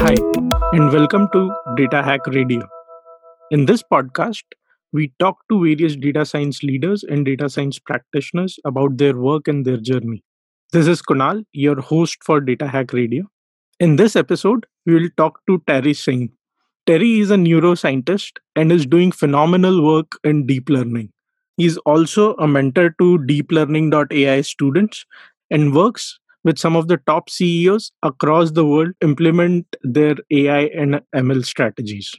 Hi, and welcome to DataHack Radio. In this podcast, we talk to various data science leaders and data science practitioners about their work and their journey. This is Kunal, your host for DataHack Radio. In this episode, we will talk to Tarry Singh. Tarry is a neuroscientist and is doing phenomenal work in deep learning. He is also a mentor to deeplearning.ai students and works with some of the top CEOs across the world implement their AI and ML strategies.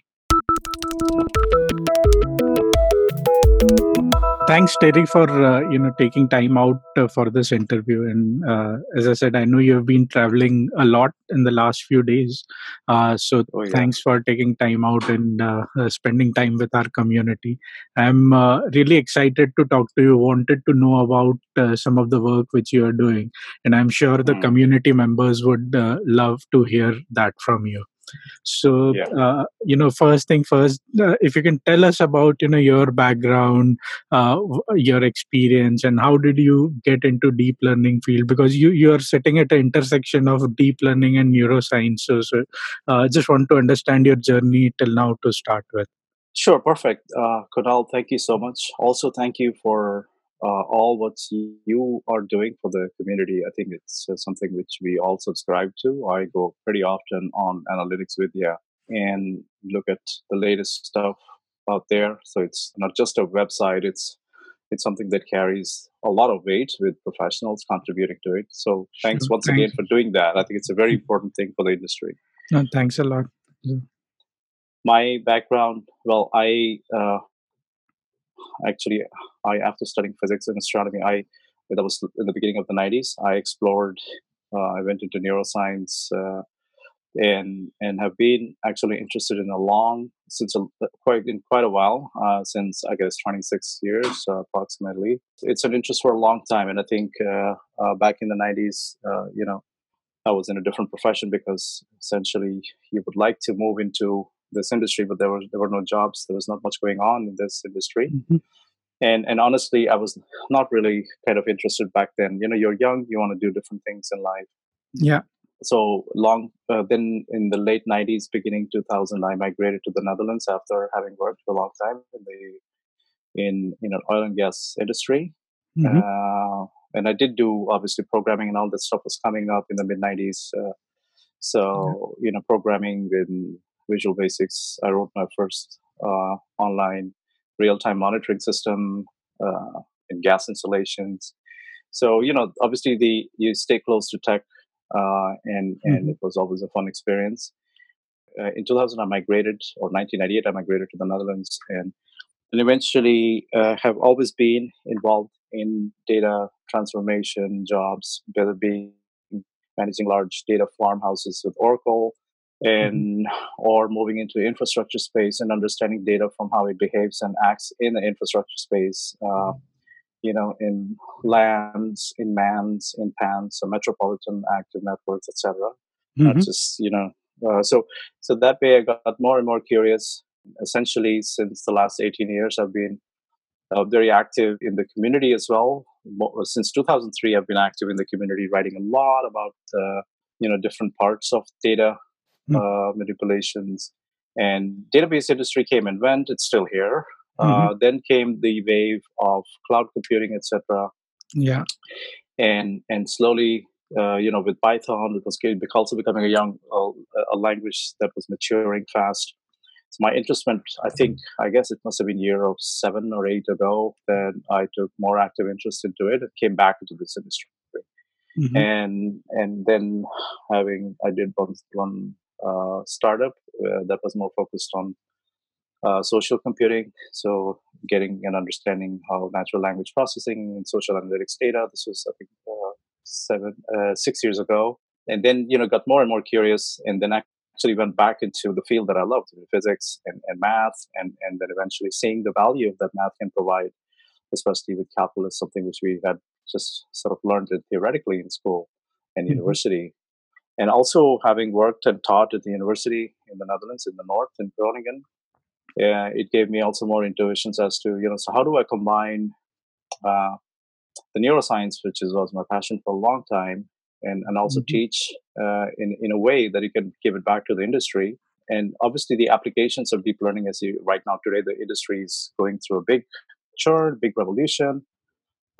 Thanks, Tarry, for uh, you know taking time out uh, for this interview. And uh, as I said, I know you have been traveling a lot in the last few days. Uh, so Oh yeah. thanks for taking time out and uh, uh, spending time with our community. I'm uh, really excited to talk to you. Wanted to know about uh, some of the work which you are doing, and I'm sure the Mm. community members would uh, love to hear that from you. So, Yeah. uh, you know, first thing first, uh, if you can tell us about, you know, your background, uh, your experience, and how did you get into deep learning field? Because you you are sitting at the intersection of deep learning and neuroscience. So, so uh, just want to understand your journey till now to start with. Sure, perfect. Uh, Kunal, thank you so much. Also, thank you for uh, all what you are doing for the community. I think it's uh, something which we all subscribe to. I go pretty often on Analytics Vidhya and look at the latest stuff out there. So it's not just a website. It's it's something that carries a lot of weight with professionals contributing to it. So thanks Sure. once Thanks. again for doing that. I think it's a very important thing for the industry. No, thanks a lot. my background well i uh, actually i after studying physics and astronomy i that was in the beginning of the 90s i explored uh, i went into neuroscience uh, and and have been actually interested in a long since a, quite in quite a while uh, since i guess 26 years uh, approximately it's an interest for a long time and i think uh, uh, back in the 90s uh, you know I was in a different profession because essentially you would like to move into this industry, but there were there were no jobs. There was not much going on in this industry, Mhm. And and honestly, I was not really kind of interested back then. You know, you're young, you want to do different things in life. Yeah. So long. Uh, then in the late '90s, beginning 2000, I migrated to the Netherlands after having worked for a long time in the in in an oil and gas industry. Mhm. Uh, and I did do obviously programming and all that stuff was coming up in the mid 90s. Uh, so, you know, programming in Visual Basics, I wrote my first uh, online real time monitoring system uh, in gas installations. So, you know, obviously the you stay close to tech uh, and, and Mhm. it was always a fun experience. Uh, in 2000, I migrated, or 1998, I migrated to the Netherlands and and eventually uh, have always been involved in data transformation jobs, whether it be managing large data warehouses with Oracle and or moving into infrastructure space and understanding data from how it behaves and acts in the infrastructure space. Uh, you know, in lands in MANs, in PANs, so metropolitan active networks, etc. Mhm. just you know, uh, so so that way I got more and more curious. Essentially, since the last 18 years, I've been uh, very active in the community as well. Since 2003, I've been active in the community, writing a lot about uh, you know different parts of data Mm. uh, manipulations. And database industry came and went; it's still here. Uh, then came the wave of cloud computing, etc. Yeah. And and slowly, uh, you know, with Python, it was getting, also becoming a young uh, a language that was maturing fast. So my interest went, I think, I guess it must have been year of seven or eight ago that I took more active interest into it and came back into this industry. Mhm. And and then having, I did one, one uh, startup uh, that was more focused on uh, social computing. So getting an understanding how natural language processing and social analytics data. This was, I think, uh, seven, uh, six years ago. And then, you know, got more and more curious and then actually went back into the field that I loved, physics and, and math, and, and then eventually seeing the value that math can provide, especially with calculus, something which we had just sort of learned it theoretically in school and Mhm. university. And also having worked and taught at the university in the Netherlands, in the north, in Groningen, yeah, it gave me also more intuitions as to, you know, so how do I combine uh, the neuroscience, which is, was my passion for a long time, and, and also Mhm. teach uh, in, in a way that you can give it back to the industry. And obviously, the applications of deep learning, as you right now today, the industry is going through a big churn, big revolution.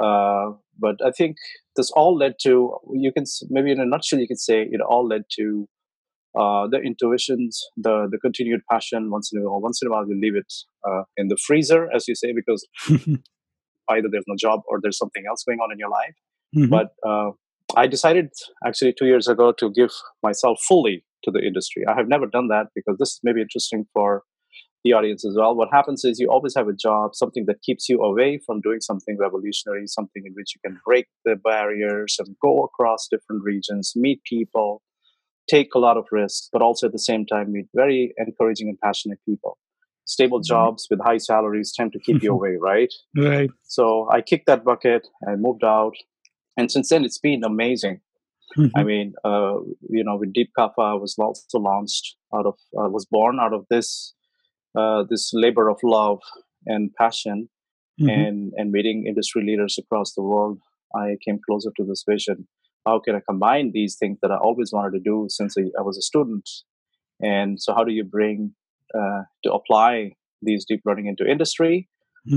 Uh, but I think this all led to you can maybe in a nutshell you could say it all led to uh, the intuitions, the the continued passion. Once in a while, once in a while you leave it uh, in the freezer, as you say, because either there's no job or there's something else going on in your life. Mhm. But uh, I decided actually two years ago to give myself fully to the industry. I have never done that because this may be interesting for the audience as well. What happens is you always have a job, something that keeps you away from doing something revolutionary, something in which you can break the barriers and go across different regions, meet people, take a lot of risks, but also at the same time meet very encouraging and passionate people. Stable jobs with high salaries tend to keep you away, right? right. So I kicked that bucket and moved out. And since then, it's been amazing. Mhm. I mean, uh, you know, with Deep Kapha was also launched out of, uh, was born out of this, uh, this labor of love and passion, Mhm. and and meeting industry leaders across the world. I came closer to this vision. How can I combine these things that I always wanted to do since I, was a student? And so, how do you bring uh, to apply these deep learning into industry?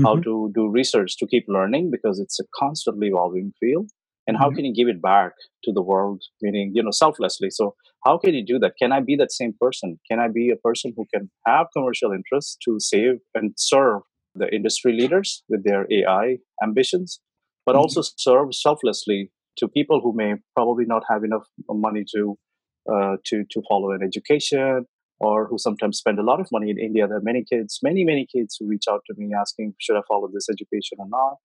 how Mhm. to do research to keep learning because it's a constantly evolving field and how Mhm. can you give it back to the world meaning you know selflessly so how can you do that can i be that same person can i be a person who can have commercial interests to save and serve the industry leaders with their ai ambitions but Mhm. also serve selflessly to people who may probably not have enough money to uh, to to follow an education or who sometimes spend a lot of money in India. There are many kids, many, many kids who reach out to me asking, should I follow this education or not?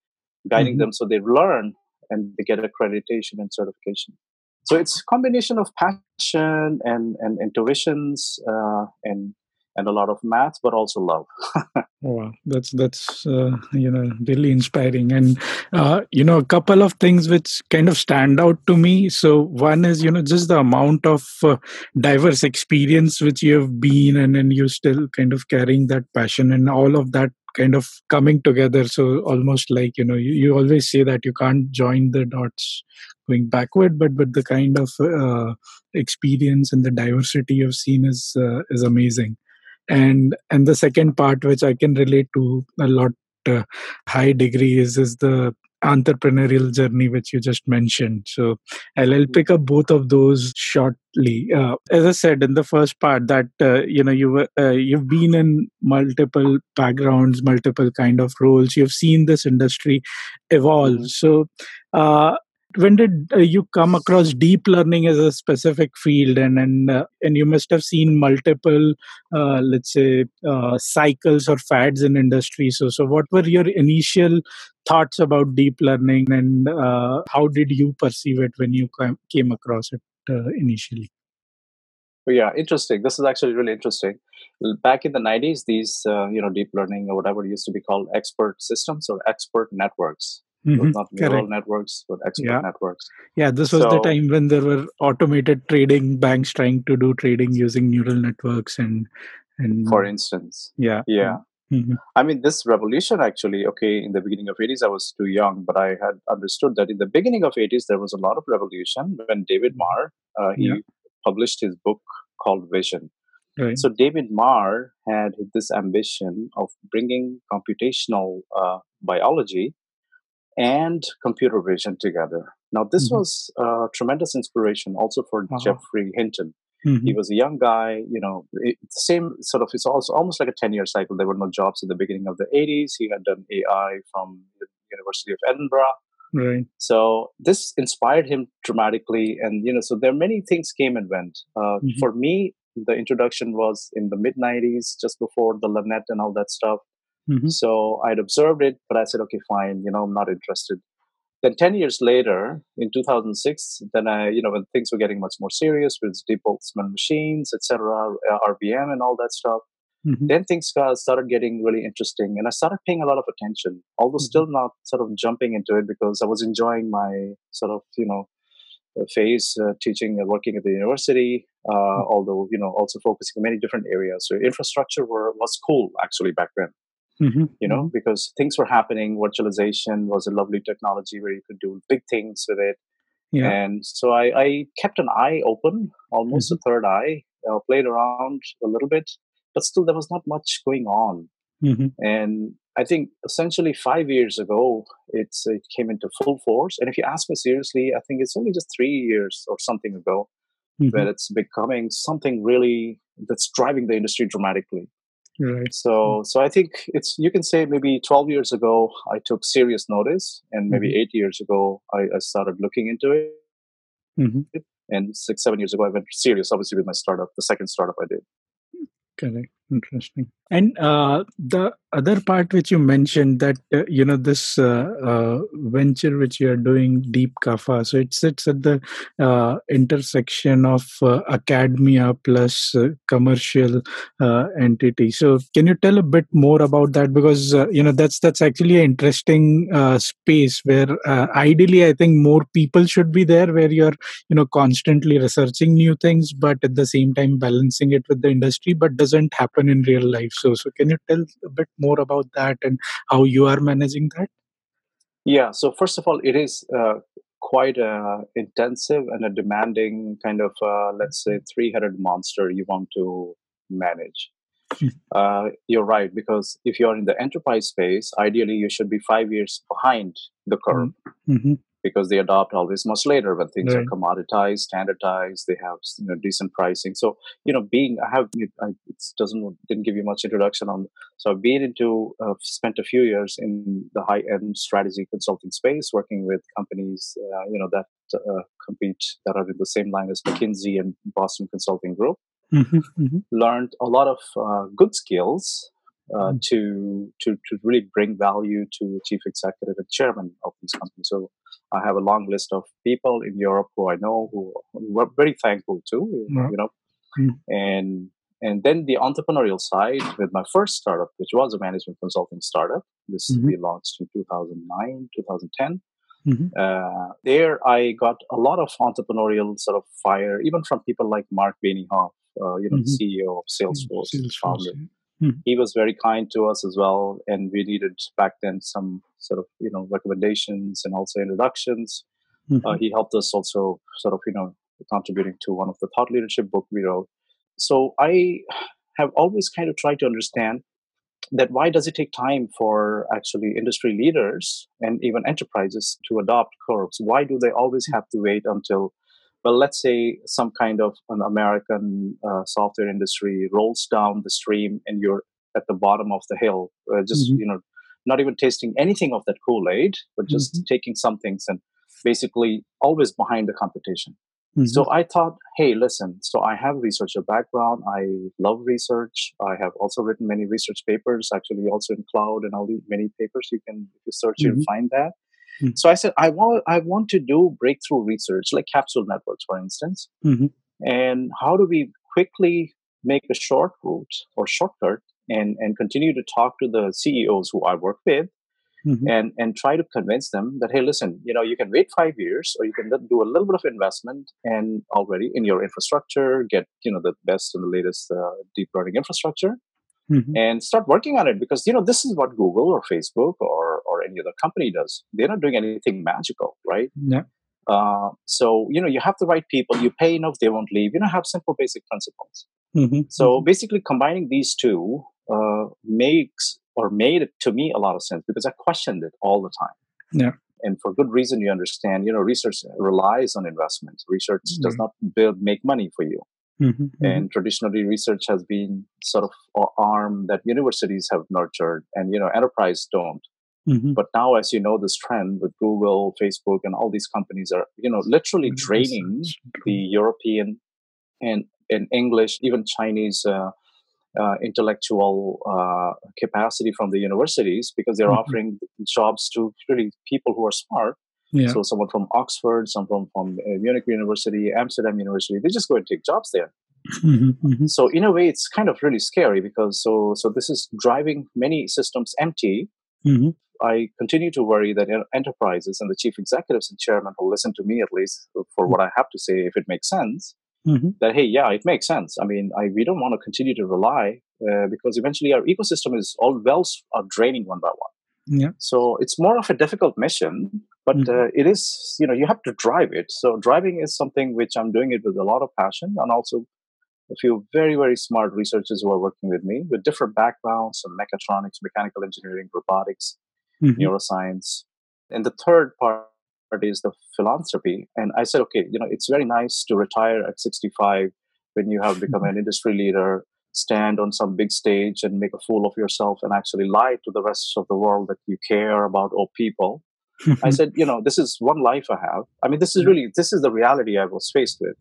Guiding Mhm. them so they learn and they get accreditation and certification. So it's a combination of passion and, and intuitions uh, and and a lot of math, but also love. Wow, that's that's uh, you know really inspiring, and uh, you know a couple of things which kind of stand out to me. So one is you know just the amount of uh, diverse experience which you have been, and then you're still kind of carrying that passion and all of that kind of coming together. So almost like you know you, you always say that you can't join the dots going backward, but but the kind of uh, experience and the diversity you've seen is uh, is amazing and and the second part which i can relate to a lot uh, high degree is is the entrepreneurial journey which you just mentioned. So i'll, I'll pick up both of those shortly. Uh, as i said in the first part that uh, you know you were uh, you've been in multiple backgrounds multiple kind of roles. You've seen this industry evolve. Mhm. so uh, when did uh, you come across deep learning as a specific field and and uh, and you must have seen multiple uh, let's say uh, cycles or fads in industry so so what were your initial thoughts about deep learning and uh, how did you perceive it when you came, came across it uh, initially yeah, interesting. This is actually really interesting. Back in the 90s, these, you know, deep learning or whatever used to be called expert systems or expert networks. Mhm, not neural correct. networks, but expert yeah. networks. yeah this was the time when there were automated trading banks trying to do trading using neural networks and for instance, yeah. Yeah. Mhm, I mean, this revolution actually, okay, in the beginning of 80s, I was too young, but I had understood that in the beginning of 80s, there was a lot of revolution when David Marr, uh, yeah. he published his book called Vision. right. So David Marr had this ambition of bringing computational uh, biology and computer vision together. Now, this Mhm. was a tremendous inspiration also for wow Geoffrey Hinton. He Mhm, was a young guy, you know, it, same sort of, it's also almost like a 10 year cycle. There were no jobs in the beginning of the 80s. He had done AI from the University of Edinburgh. right So this inspired him dramatically. And, you know, so there are many things came and went. Uh, Mhm, for me, the introduction was in the mid 90s, just before the LeNet and all that stuff. Mhm, So I'd observed it, but I said, okay, fine, you know, I'm not interested. Then 10 years later, in 2006, then I, you know, when things were getting much more serious with deep Boltzmann machines, etc., uh, RBM and all that stuff, mhm, then things got, started getting really interesting. And I started paying a lot of attention, although mhm, still not sort of jumping into it because I was enjoying my sort of, you know, uh, phase uh, teaching and working at the university, uh, although, you know, also focusing on many different areas. So infrastructure were, was cool actually back then mhm, you know, mhm, because things were happening. Virtualization was a lovely technology where you could do big things with it. Yeah. And so I, I kept an eye open, almost mm-hmm. a third eye, uh, played around a little bit, but still there was not much going on. Mm-hmm. And I think essentially five years ago, it's it came into full force. And if you ask me seriously, I think it's only just three years or something ago mm-hmm. that it's becoming something really that's driving the industry dramatically. Right. So, so I think it's you can say maybe 12 years ago I took serious notice, and maybe mm-hmm. eight years ago I, I, started looking into it, mm-hmm. and six seven years ago I went serious, obviously with my startup, the second startup I did. Correct. Interesting. And uh, the other part which you mentioned that uh, you know this uh, uh venture which you are doing, Deep Kapha, so it sits at the uh, intersection of uh, academia plus commercial entity. So can you tell a bit more about that? Because you know that's that's actually an interesting space where ideally I think more people should be there, where you're you know constantly researching new things, but at the same time balancing it with the industry, but doesn't happen happen in real life. So so can you tell a bit more about that and how you are managing that? Yeah so first of all it is uh, quite a intensive and a demanding kind of uh, let's say 300 monster you want to manage. Hmm. uh, you're right because if you're in the enterprise space ideally you should be five years behind the curve. Mm-hmm because they adopt always much later when things right. are commoditized, standardized. They have you know decent pricing. So you know, being I have I, it doesn't didn't give you much introduction on. So I've been into uh, spent a few years in the high end strategy consulting space, working with companies uh, you know that uh, compete that are in the same line as McKinsey and Boston Consulting Group. Mm-hmm, mm-hmm. Learned a lot of uh, good skills uh, mm. to to to really bring value to chief executive and chairman of these companies. So I have a long list of people in Europe who I know who were very thankful to, you know, mm. and and then the entrepreneurial side with my first startup, which was a management consulting startup. This mm-hmm. we launched in 2009, 2010. Mm-hmm. Uh, there, I got a lot of entrepreneurial sort of fire, even from people like Mark Benioff, uh, you know, mm-hmm. CEO of Salesforce, Salesforce founder. Yeah. Mm-hmm. He was very kind to us as well, and we needed back then some sort of you know recommendations and also introductions. Mm-hmm. Uh, he helped us also sort of you know contributing to one of the thought leadership book we wrote. So I have always kind of tried to understand that why does it take time for actually industry leaders and even enterprises to adopt curves? Why do they always have to wait until well, let's say some kind of an American uh, software industry rolls down the stream and you're at the bottom of the hill, uh, just mm-hmm. you know, not even tasting anything of that Kool Aid, but just mm-hmm. taking some things and basically always behind the competition. Mm-hmm. So I thought, hey, listen. So I have a researcher background. I love research. I have also written many research papers, actually also in cloud and all these many papers. You can if you search, you'll mm-hmm. find that. Mm-hmm. So I said, I want, I want to do breakthrough research, like capsule networks, for instance. Mm-hmm. And how do we quickly make a short route or shortcut and, and continue to talk to the CEOs who I work with mm-hmm. and, and try to convince them that, hey, listen, you know, you can wait five years or you can do a little bit of investment and already in your infrastructure, get, you know, the best and the latest uh, deep learning infrastructure. Mm-hmm. and start working on it because you know this is what google or facebook or or any other company does. They're not doing anything magical right? Yeah. Uh, so you know you have the right people you pay enough they won't leave. You know have simple basic principles. Mm-hmm. so mm-hmm. basically combining these two uh, makes or made it to me a lot of sense because i questioned it all the time. Yeah. And for good reason you understand you know research relies on investment. Research does mm-hmm. not build make money for you Mm-hmm, mm-hmm, and traditionally, research has been sort of an arm that universities have nurtured, and you know, enterprise don't. Mm-hmm. But now, as you know, this trend with Google, Facebook, and all these companies are, you know, literally draining the European and in English, even Chinese uh, uh, intellectual uh, capacity from the universities because they're mm-hmm. offering jobs to really people who are smart yeah. So someone from Oxford, someone from uh, Munich University, Amsterdam University, they just go and take jobs there. Mm-hmm, mm-hmm. So in a way, it's kind of really scary because so so this is driving many systems empty. Mm-hmm. I continue to worry that enterprises and the chief executives and chairman who listen to me at least for what I have to say, if it makes sense, mm-hmm. that hey, yeah, it makes sense. I mean, I, we don't want to continue to rely uh, because eventually our ecosystem is all wells are draining one by one. Yeah. So it's more of a difficult mission, but mm-hmm. uh, it is you know you have to drive it. So driving is something which i'm doing it with a lot of passion and also a few very very smart researchers who are working with me with different backgrounds some mechatronics mechanical engineering robotics mm-hmm. neuroscience. And the third part is the philanthropy. And i said okay you know it's very nice to retire at 65 when you have become an industry leader stand on some big stage and make a fool of yourself and actually lie to the rest of the world that you care about all people I said, you know, this is one life I have. I mean, this is really, this is the reality I was faced with.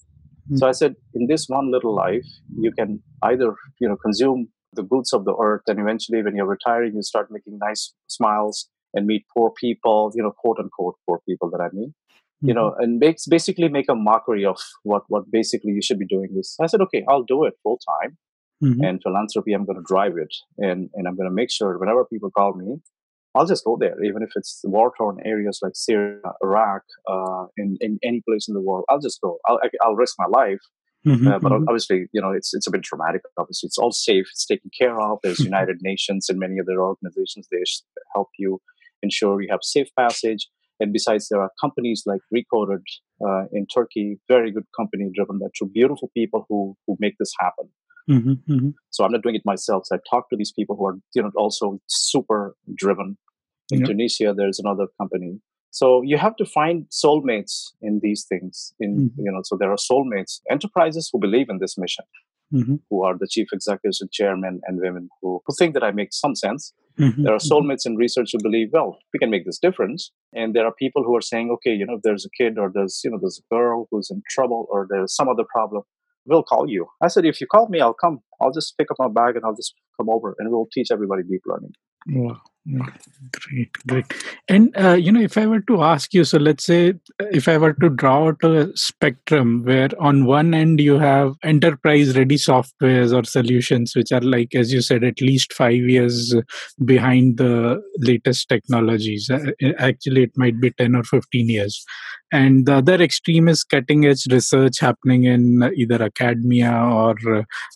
So I said, in this one little life, you can either, you know, consume the goods of the earth, and eventually, when you're retiring, you start making nice smiles and meet poor people, you know, quote unquote poor people that I mean, you know, mm-hmm. and makes basically make a mockery of what what basically you should be doing. Is I said, okay, I'll do it full time, mm-hmm. and philanthropy, I'm going to drive it, and and I'm going to make sure whenever people call me, I'll just go there, even if it's war torn areas like Syria, Iraq, uh, in, in any place in the world. I'll just go. I'll, I'll risk my life. Mm-hmm, uh, but mm-hmm. obviously, you know, it's it's a bit dramatic. Obviously, it's all safe. It's taken care of. There's United Nations and many other organizations. They help you ensure you have safe passage. And besides, there are companies like Recoded uh, in Turkey, very good company driven by two beautiful people who who make this happen. Mm-hmm, mm-hmm. So I'm not doing it myself. So I talk to these people who are, you know, also super driven in yeah. Tunisia, there's another company. So you have to find soulmates in these things. In mm-hmm. you know, so there are soulmates, enterprises who believe in this mission, mm-hmm. who are the chief executives and chairmen and women who, who think that I make some sense. Mm-hmm. There are mm-hmm. soulmates in research who believe, well, we can make this difference. And there are people who are saying, okay, you know, if there's a kid or there's you know there's a girl who's in trouble or there's some other problem, we'll call you. I said, if you call me, I'll come. I'll just pick up my bag and I'll just come over and we'll teach everybody deep learning. Wow. Great, great. And uh, you know, if I were to ask you, so let's say if I were to draw out a spectrum where on one end you have enterprise-ready softwares or solutions which are like, as you said, at least five years behind the latest technologies. Uh, actually, it might be ten or fifteen years. And the other extreme is cutting-edge research happening in either academia or,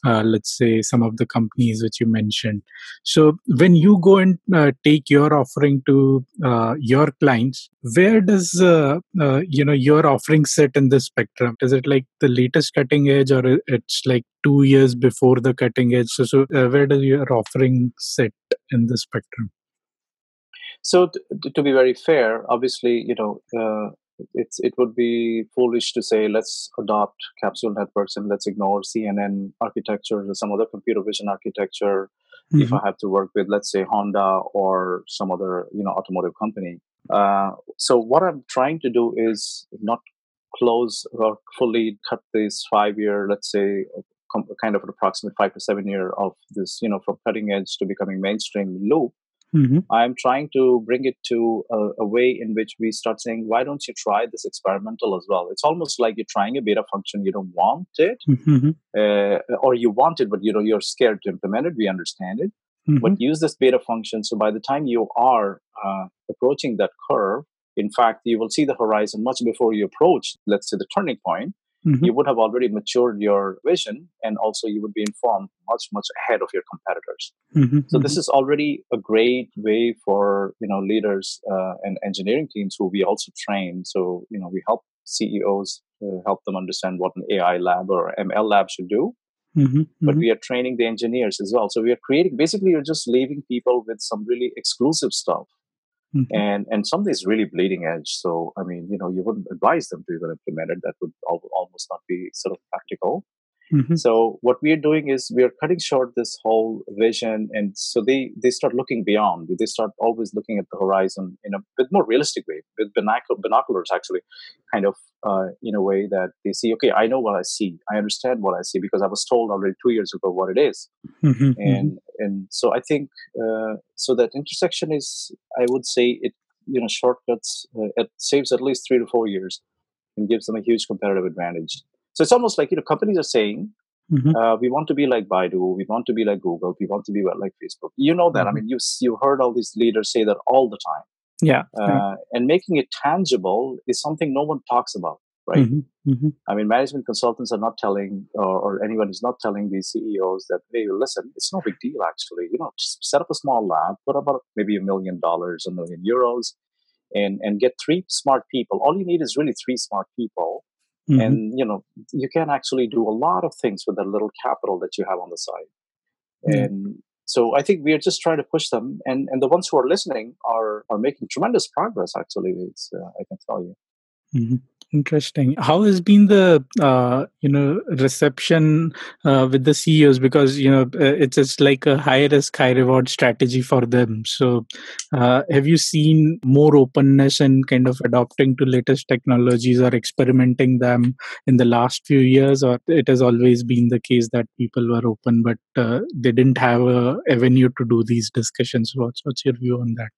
uh, let's say, some of the companies which you mentioned. So when you go and uh, take your offering to uh, your clients where does uh, uh, you know your offering sit in this spectrum? Is it like the latest cutting edge or it's like two years before the cutting edge? So, so uh, where does your offering sit in the spectrum? So to, to be very fair obviously you know uh, it's it would be foolish to say let's adopt capsule networks and let's ignore CNN architecture or some other computer vision architecture mm-hmm. if I have to work with, let's say, Honda or some other, you know, automotive company. Uh, so what I'm trying to do is not close or fully cut this five-year, let's say, kind of an approximate five to seven year of this, you know, from cutting edge to becoming mainstream loop. Mm-hmm. I'm trying to bring it to a, a, way in which we start saying, why don't you try this experimental as well? It's almost like you're trying a beta function, you don't want it, mm-hmm. uh, or you want it, but you know you're scared to implement it. We understand it, mm-hmm. but use this beta function. So by the time you are uh, approaching that curve, in fact, you will see the horizon much before you approach, let's say, the turning point mm-hmm. you would have already matured your vision and also you would be informed much much ahead of your competitors mm-hmm. so this mm-hmm. is already a great way for you know leaders uh, and engineering teams who we also train so you know we help ceos uh, help them understand what an ai lab or ml lab should do Mm-hmm, but mm-hmm. we are training the engineers as well. So we are creating basically you're just leaving people with some really exclusive stuff Mm-hmm. And and something is really bleeding edge. So I mean, you know, you wouldn't advise them to even implement it. That would almost not be sort of practical. Mm-hmm. So what we are doing is we are cutting short this whole vision, and so they they start looking beyond. They start always looking at the horizon in a bit more realistic way, with binoculars actually, kind of uh, in a way that they see. Okay, I know what I see. I understand what I see because I was told already two years ago what it is. Mm-hmm. mm-hmm. and and so I think uh, so that intersection is. I would say it. You know, shortcuts. Uh, it saves at least three to four years, and gives them a huge competitive advantage. So it's almost like you know companies are saying mm-hmm. uh, we want to be like Baidu, we want to be like Google, we want to be like Facebook. You know that. Mm-hmm. I mean, you you heard all these leaders say that all the time. Yeah. Uh, and making it tangible is something no one talks about, right? Mm-hmm. mm-hmm. I mean, management consultants are not telling, or, or, anyone is not telling these CEOs that, hey, listen, it's no big deal, actually. You know, just set up a small lab, put about maybe a million dollars, a million euros, and and get three smart people. All you need is really three smart people, Mhm. and you know you can actually do a lot of things with the little capital that you have on the side. Yeah. And so I think we are just trying to push them, and and the ones who are listening are are making tremendous progress. Actually, it's uh, I can tell you. Mhm. Interesting. How has been the uh, you know reception uh, with the CEOs? Because you know uh, it's just like a high risk, high reward strategy for them. So, uh, have you seen more openness and kind of adopting to latest technologies or experimenting them in the last few years, or it has always been the case that people were open but uh, they didn't have a avenue to do these discussions? What's what's your view on that?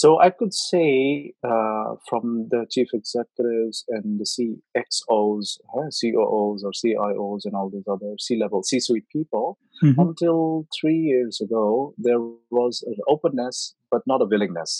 So I could say uh, from the chief executives and the CXOs, uh, COOs or CIOs and all these other C-level, C-suite people, Mhm. until three years ago, there was an openness, but not a willingness.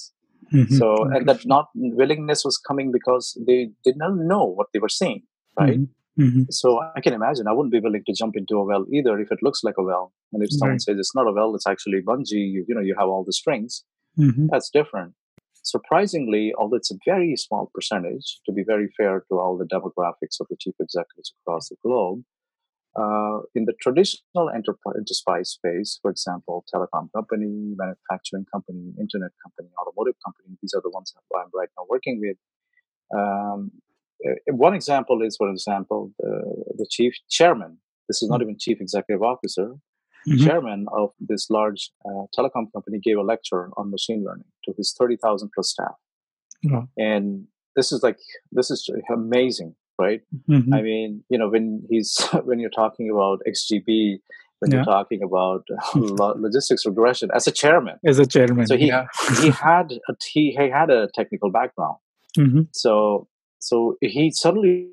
Mhm. So, and that not willingness was coming because they did not know what they were seeing, right? Mhm. Mhm. So I can imagine I wouldn't be willing to jump into a well either if it looks like a well. And if someone Right. says it's not a well, it's actually bungee, you, you know, you have all the strings, Mhm. that's different. Surprisingly, although it's a very small percentage, to be very fair to all the demographics of the chief executives across the globe, uh, in the traditional enterprise, space, for example, telecom company, manufacturing company, internet company, automotive company, these are the ones that I'm right now working with. Um, uh, one example is, for example, the, the chief chairman. This is not even chief executive officer. Mhm. Chairman of this large uh, telecom company gave a lecture on machine learning to his 30,000 plus staff. Wow. And this is like, this is amazing, right? Mhm. I mean, you know, when he's, when you're talking about XGB, when Yeah. you're talking about logistics regression as a chairman. As a chairman, So he, yeah. he had, a, he, he had a technical background. Mhm. So, so he suddenly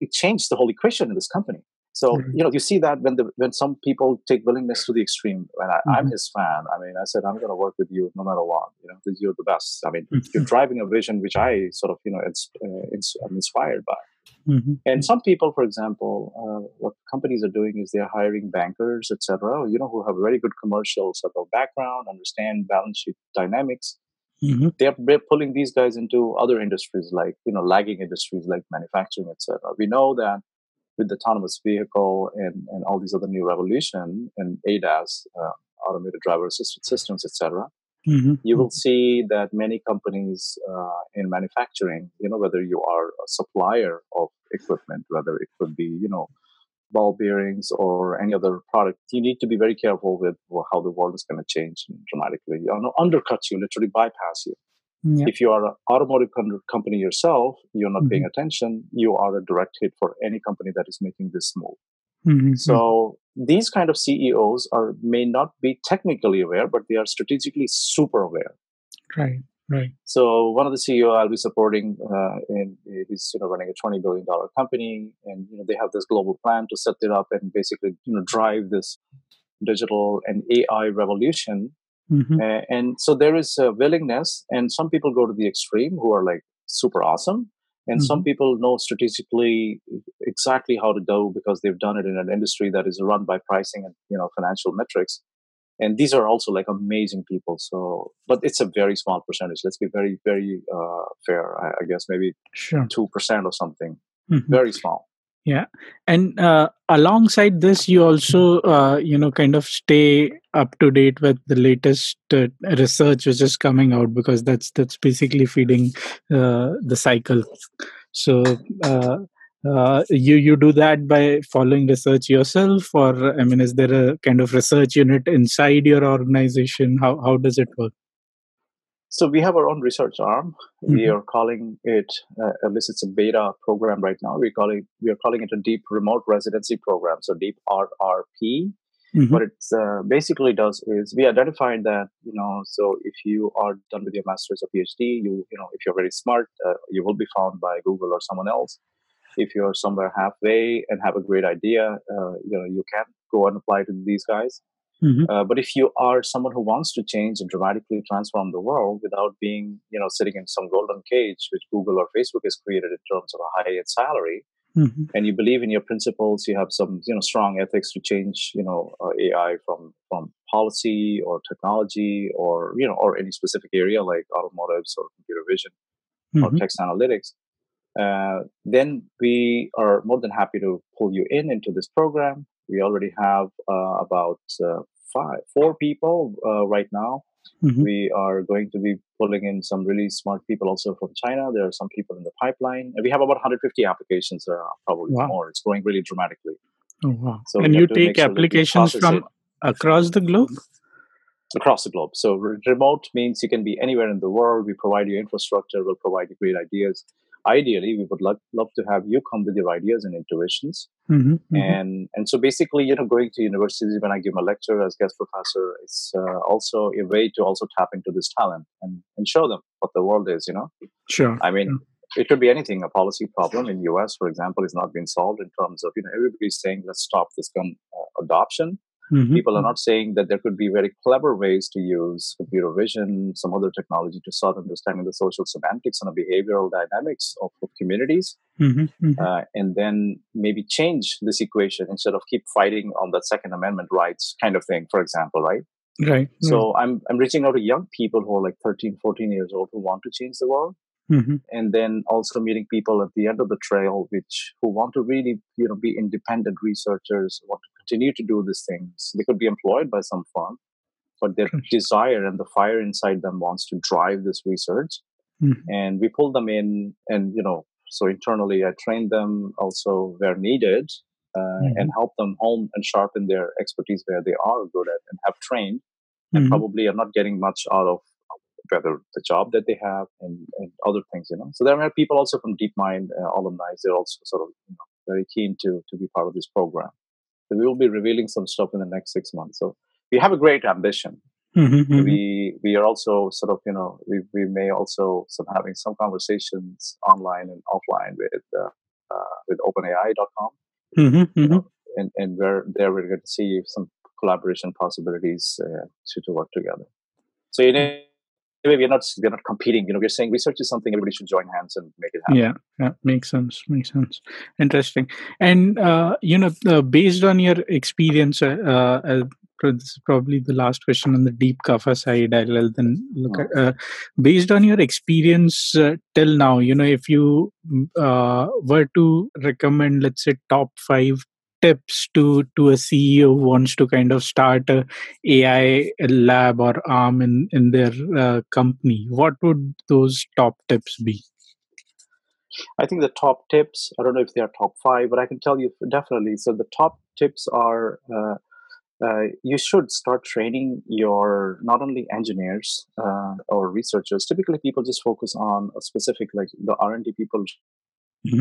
it changed the whole equation in this company. So Right. you know you see that when the when some people take willingness to the extreme, and I, I'm Mhm. his fan. I mean, I said I'm going to work with you no matter what. You know, you're the best. I mean, you're Mhm. driving a vision which I sort of you know it's, uh, it's I'm inspired by. Mhm. And some people, for example, uh, what companies are doing is they're hiring bankers, etc. You know, who have very good commercial sort of background, understand balance sheet dynamics. Mhm. They're, they're pulling these guys into other industries, like you know, lagging industries like manufacturing, etc. We know that with the autonomous vehicle and, and all these other new revolution and ADAS, uh, automated driver assisted systems, etc Mhm. you will see that many companies uh, in manufacturing, you know, whether you are a supplier of equipment, whether it could be, you know, ball bearings or any other product, you need to be very careful with how the world is going to change dramatically. You know, undercut you, literally bypass you. Yeah. If you are an automotive com- company yourself, you're not paying Mhm. attention, you are a direct hit for any company that is making this move. Mhm. So these kind of CEOs are may not be technically aware, but they are strategically super aware. Right. Right. So one of the CEO I'll be supporting, uh, in, he's you know running a twenty billion dollar company, and you know they have this global plan to set it up and basically you know drive this digital and AI revolution. Mhm. Uh, and so there is a willingness, and some people go to the extreme who are like super awesome, and some Mhm. people know strategically exactly how to do because they've done it in an industry that is run by pricing and you know financial metrics and these are also like amazing people so but it's a very small percentage let's be very very uh, fair I, I guess maybe Sure. 2% or something Mhm. very small Yeah. And uh, alongside this, you also, uh, you know, kind of stay up to date with the latest uh, research which is coming out because that's that's basically feeding uh, the cycle. So uh, uh, you you do that by following research yourself, or I mean, is there a kind of research unit inside your organization? How how does it work? So we have our own research arm. We Mhm. are calling it uh, at least it's a beta program right now. We call it we are calling it a deep remote residency program so deep rrp Mhm. what it uh, basically does is we identified that you know so if you are done with your master's or phd you you know if you're very smart uh, you will be found by google or someone else. If you're somewhere halfway and have a great idea uh, you know you can go and apply to these guys Mhm. uh, but if you are someone who wants to change and dramatically transform the world without being you know sitting in some golden cage which google or facebook has created in terms of a high salary hmm and you believe in your principles you have some you know strong ethics to change you know uh, ai from from policy or technology or you know or any specific area like automotives or computer vision or hmm text analytics uh, then we are more than happy to pull you in into this program we already have uh, about uh, five four people uh, right now hmm we are going to be pulling in some really smart people also from China. There are some people in the pipeline, and we have about 150 applications, uh, probably Wow. more. It's growing really dramatically. Oh, wow. So and you take sure applications from across the globe? across the globe. So re- remote means you can be anywhere in the world. We provide you infrastructure. We'll provide you great ideas. Ideally, we would love, love to have you come with your ideas and intuitions. hmm And and so basically, you know, going to universities when I give a lecture as guest professor, it's uh, also a way to also tap into this talent and, and show them what the world is. You know. Sure. I mean, it could be anything. A policy problem in US, for example, is not being solved in terms of you know everybody's saying let's stop this gun uh, adoption. Mhm. People are not saying that there could be very clever ways to use computer vision, some other technology to start understanding the social semantics and the behavioral dynamics of, of communities, Mhm. Mhm. uh, and then maybe change this equation instead of keep fighting on that Second Amendment rights kind of thing. For example, right? right. So I'm I'm reaching out to young people who are like 13, 14 years old who want to change the world Mhm. and then also meeting people at the end of the trail which who want to really you know be independent researchers want to continue to do these things they could be employed by some firm but their desire and the fire inside them wants to drive this research Mhm. and we pull them in and you know so internally i train them also where needed uh, Mhm. and help them hone and sharpen their expertise where they are good at and have trained and Mhm. probably are not getting much out of whether the job that they have and, and other things, you know. So there are people also from DeepMind uh, alumni. They're also sort of you know, very keen to to be part of this program. So we will be revealing some stuff in the next six months. So we have a great ambition. Mhm. Mhm. We we are also sort of you know we we may also some having some conversations online and offline with uh, uh, with OpenAI.com Mhm. Mhm. and and where there we're going to see some collaboration possibilities uh, to to work together. So in a way, we're not we're not competing. You know, we're saying research is something everybody should join hands and make it happen. Yeah, yeah, makes sense. Makes sense. Interesting. And uh, you know, uh, based on your experience, uh, uh, uh, this is probably the last question on the Deep Kapha side. I'll then look at. Uh, based on your experience uh, till now, you know, if you mm, uh, were to recommend, let's say, top five tips to to a CEO who wants to kind of start a AI lab or arm in in their uh, company, what would those top tips be? I think the top tips. I don't know if they are top five, but I can tell you definitely. So the top tips are. Uh, uh, you should start training your not only engineers uh, or researchers. Typically, people just focus on a specific, like the R and D people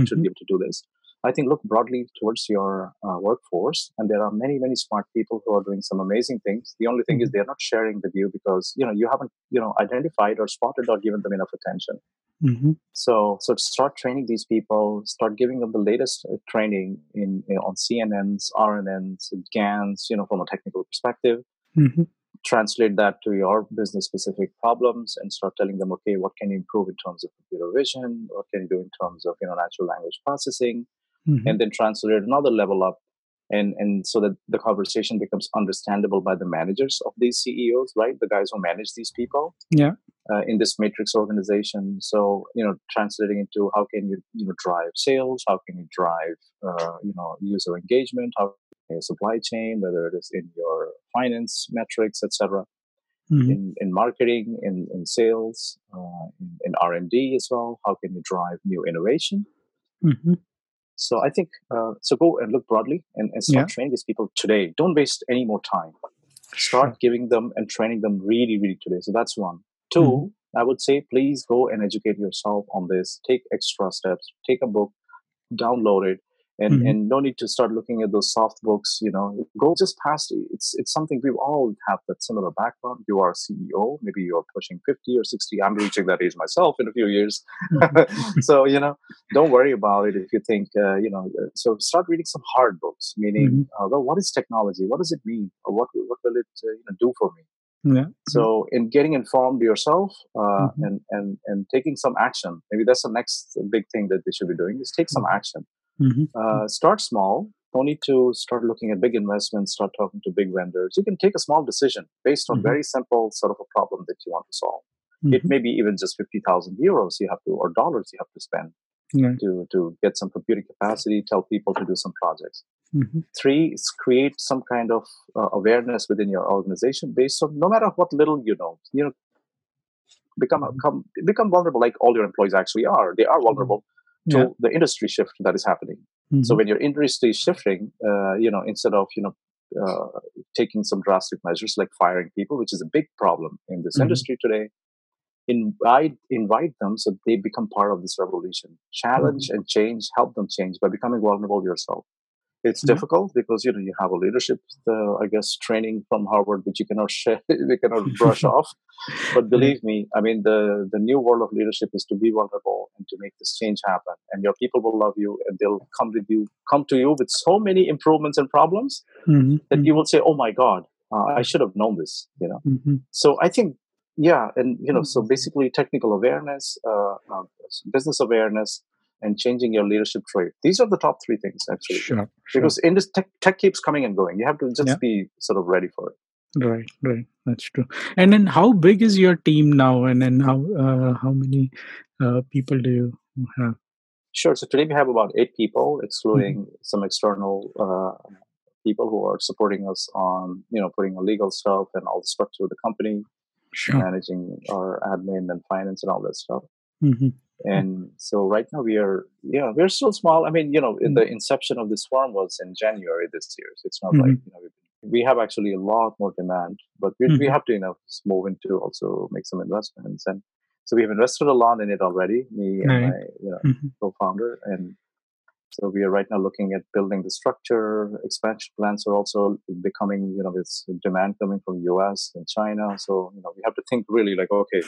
should Mhm. be able to do this. I think look broadly towards your uh, workforce, and there are many, many smart people who are doing some amazing things. The only thing is they're not sharing with you because you know you haven't you know identified or spotted or given them enough attention. Mhm. So, so start training these people. Start giving them the latest uh, training in, in on CNNs, RNNs, GANs. You know, from a technical perspective Mhm. translate that to your business specific problems and start telling them okay what can you improve in terms of computer vision what can you do in terms of you know natural language processing Mhm. and then translate another level up and and so that the conversation becomes understandable by the managers of these ceos right the guys who manage these people Yeah. uh, in this matrix organization so you know translating into how can you you know drive sales how can you drive uh, you know user engagement how your supply chain whether it is in your finance metrics etc Mhm. in, in marketing in, in sales uh, in, in r&d as well how can you drive new innovation Mhm. So i think uh, so go and look broadly and, and start Yeah. training these people today. Don't waste any more time. Start Sure. giving them and training them really really today. So that's one. 2 Mhm. i would say please go and educate yourself on this. Take extra steps. Take a book. Download it and Mhm. and no need to start looking at those soft books you know go just past it. it's it's something we all have that similar background you are a ceo maybe you're pushing 50 or 60 i'm reaching that age myself in a few years so you know don't worry about it if you think uh, you know uh, so start reading some hard books meaning Mhm. uh, well what is technology what does it mean or what what will it uh, you know, do for me Yeah. so in getting informed yourself uh, Mhm. and and and taking some action maybe that's the next big thing that they should be doing is take some action Mhm. Uh, start small. Don't need to start looking at big investments. Start talking to big vendors. You can take a small decision based on Mhm. very simple sort of a problem that you want to solve. It Mhm. may be even just fifty thousand euros you have to or dollars you have to spend Right. to to get some computing capacity. Tell people to do some projects. Mhm. Three is create some kind of uh, awareness within your organization based on no matter what little you know. You know, become Mhm. come, become vulnerable like all your employees actually are. They are vulnerable to Yeah. the industry shift that is happening. So Mhm. when your industry is shifting, uh, you know, instead of you know uh, taking some drastic measures like firing people, which is a big problem in this Mhm. industry today, invite invite them so they become part of this revolution. Challenge and change, help them change by becoming vulnerable yourself. It's Yeah. difficult because you know you have a leadership, uh, I guess, training from Harvard, which you cannot share, you cannot brush off. But believe me, I mean, the the new world of leadership is to be vulnerable and to make this change happen. And your people will love you, and they'll come with you, come to you with so many improvements and problems Mhm. that you will say, "Oh my God, uh, I should have known this." You know. Mhm. So I think, yeah, and you know, so Mhm. basically, technical awareness, uh, uh, business awareness, and changing your leadership trait. These are the top three things actually. Sure. Sure. Because in this tech, tech keeps coming and going. You have to just Yeah. be sort of ready for it. Right, right. That's true. And then, how big is your team now? And then, how uh, how many uh, people do you have? Sure. So today we have about eight people, Mm-hmm. excluding some external uh, people who are supporting us on, you know, putting on legal stuff and all the structure of the company, Sure. managing our admin and finance and all that stuff. hmm And so right now we are, yeah, we're still small. I mean, you know, Mm. the inception of this firm was in January this year. So it's not Mhm. like, you know, we- we have actually a lot more demand, but we, we Mhm. have to, you know, move into also make some investments. And so we have invested a lot in it already, me and Right. my, you know, hmm co-founder. And so we are right now looking at building the structure. Expansion plans are also becoming, you know, with demand coming from US and China. So, you know, we have to think really like, okay,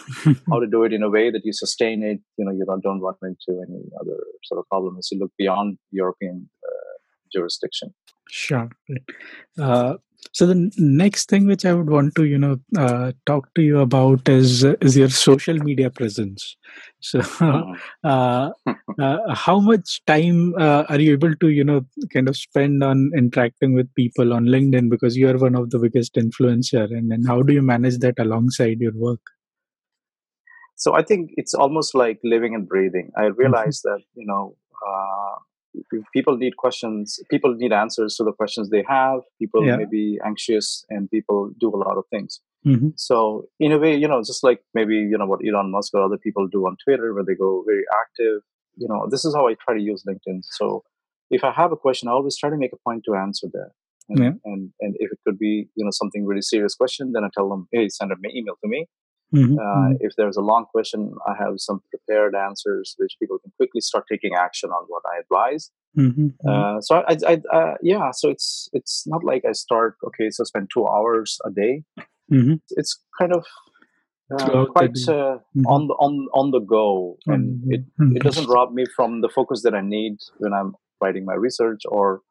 how to do it in a way that you sustain it. You know, you don't, don't run into any other sort of problem as you look beyond European uh, jurisdiction. Sure. Uh, so the next thing which I would want to, you know, uh, talk to you about is is your social media presence. So, Mhm. uh, uh, how much time uh, are you able to, you know, kind of spend on interacting with people on LinkedIn because you are one of the biggest influencer, and then how do you manage that alongside your work? So I think it's almost like living and breathing. I Mm-hmm. realize that you know uh, people need questions. People need answers to the questions they have. People Yeah. may be anxious, and people do a lot of things. hmm So in a way, you know, just like maybe you know what Elon Musk or other people do on Twitter, where they go very active. You know, this is how I try to use LinkedIn. So if I have a question, I always try to make a point to answer that. And, Yeah. and and if it could be you know something really serious question, then I tell them, hey, send an email to me. Hmm Uh, if there's a long question, I have some prepared answers which people can quickly start taking action on what I advise. hmm Uh, so I, I, I uh, yeah, so it's it's not like I start okay, so spend two hours a day. hmm It's kind of uh, quite uh, Mhm. on the on on the go, and it it doesn't rob me from the focus that I need when I'm writing my research or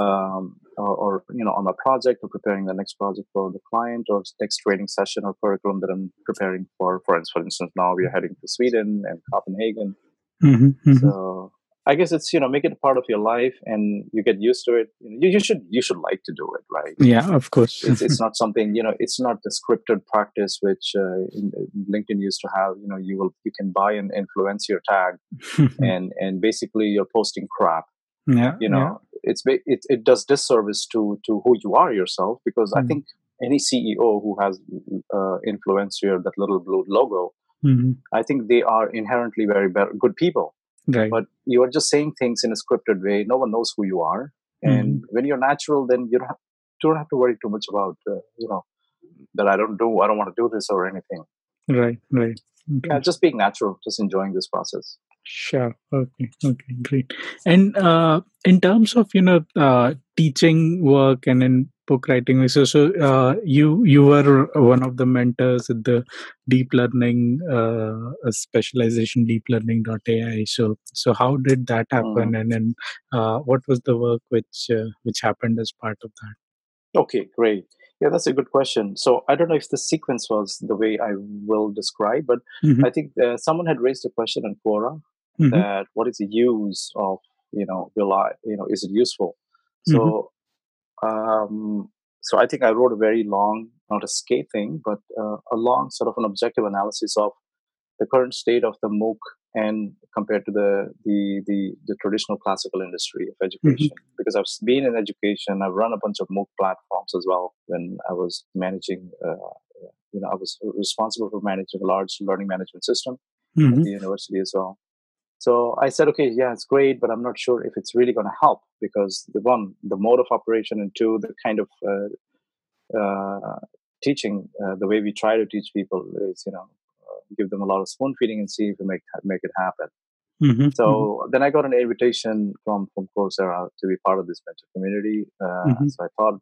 um, or, or you know on a project or preparing the next project for the client or next training session or curriculum that I'm preparing for. For instance, for instance, now we are heading to Sweden and Copenhagen, Mhm, mhm. so I guess it's you know make it a part of your life and you get used to it. You, you should you should like to do it, right? yeah, of course. it's, it's not something you know it's not the scripted practice which uh, in, linkedin used to have you know you will you can buy and influence your tag and and basically you're posting crap yeah, you know it's it, it does disservice to to who you are yourself because i Mm. think any ceo who has uh, influencer that little blue logo yeah. Mhm. i think they are inherently very better, good people right. but you are just saying things in a scripted way no one knows who you are and when you're natural then you don't have, don't have to worry too much about uh, you know that i don't do i don't want to do this or anything right, right. Okay. yeah just being natural just enjoying this process Sure. Okay. Okay. Great. And uh, in terms of you know uh, teaching work and in book writing, so so uh, you you were one of the mentors at the deep learning uh, specialization deeplearning.ai. So so how did that happen? And then uh, what was the work which uh, which happened as part of that? okay great yeah that's a good question so i don't know if the sequence was the way i will describe but Mhm, i think uh, someone had raised a question on quora mhm, that what is the use of you know will i you know is it useful so Mm-hmm. um so i think i wrote a very long not a scathing but uh, a long sort of an objective analysis of the current state of the mooc and compared to the the the, the traditional classical industry of education because i've been in education i've run a bunch of mooc platforms as well when i was managing uh, you know i was responsible for managing a large learning management system at Mm-hmm. the university as well. So I said, okay, yeah, it's great, but I'm not sure if it's really going to help because the one, the mode of operation, and two, the kind of uh, uh, teaching, uh, the way we try to teach people is, you know, uh, give them a lot of spoon feeding and see if we make make it happen. Mm-hmm. So then I got an invitation from from Coursera to be part of this venture community. Uh, Mhm. So I thought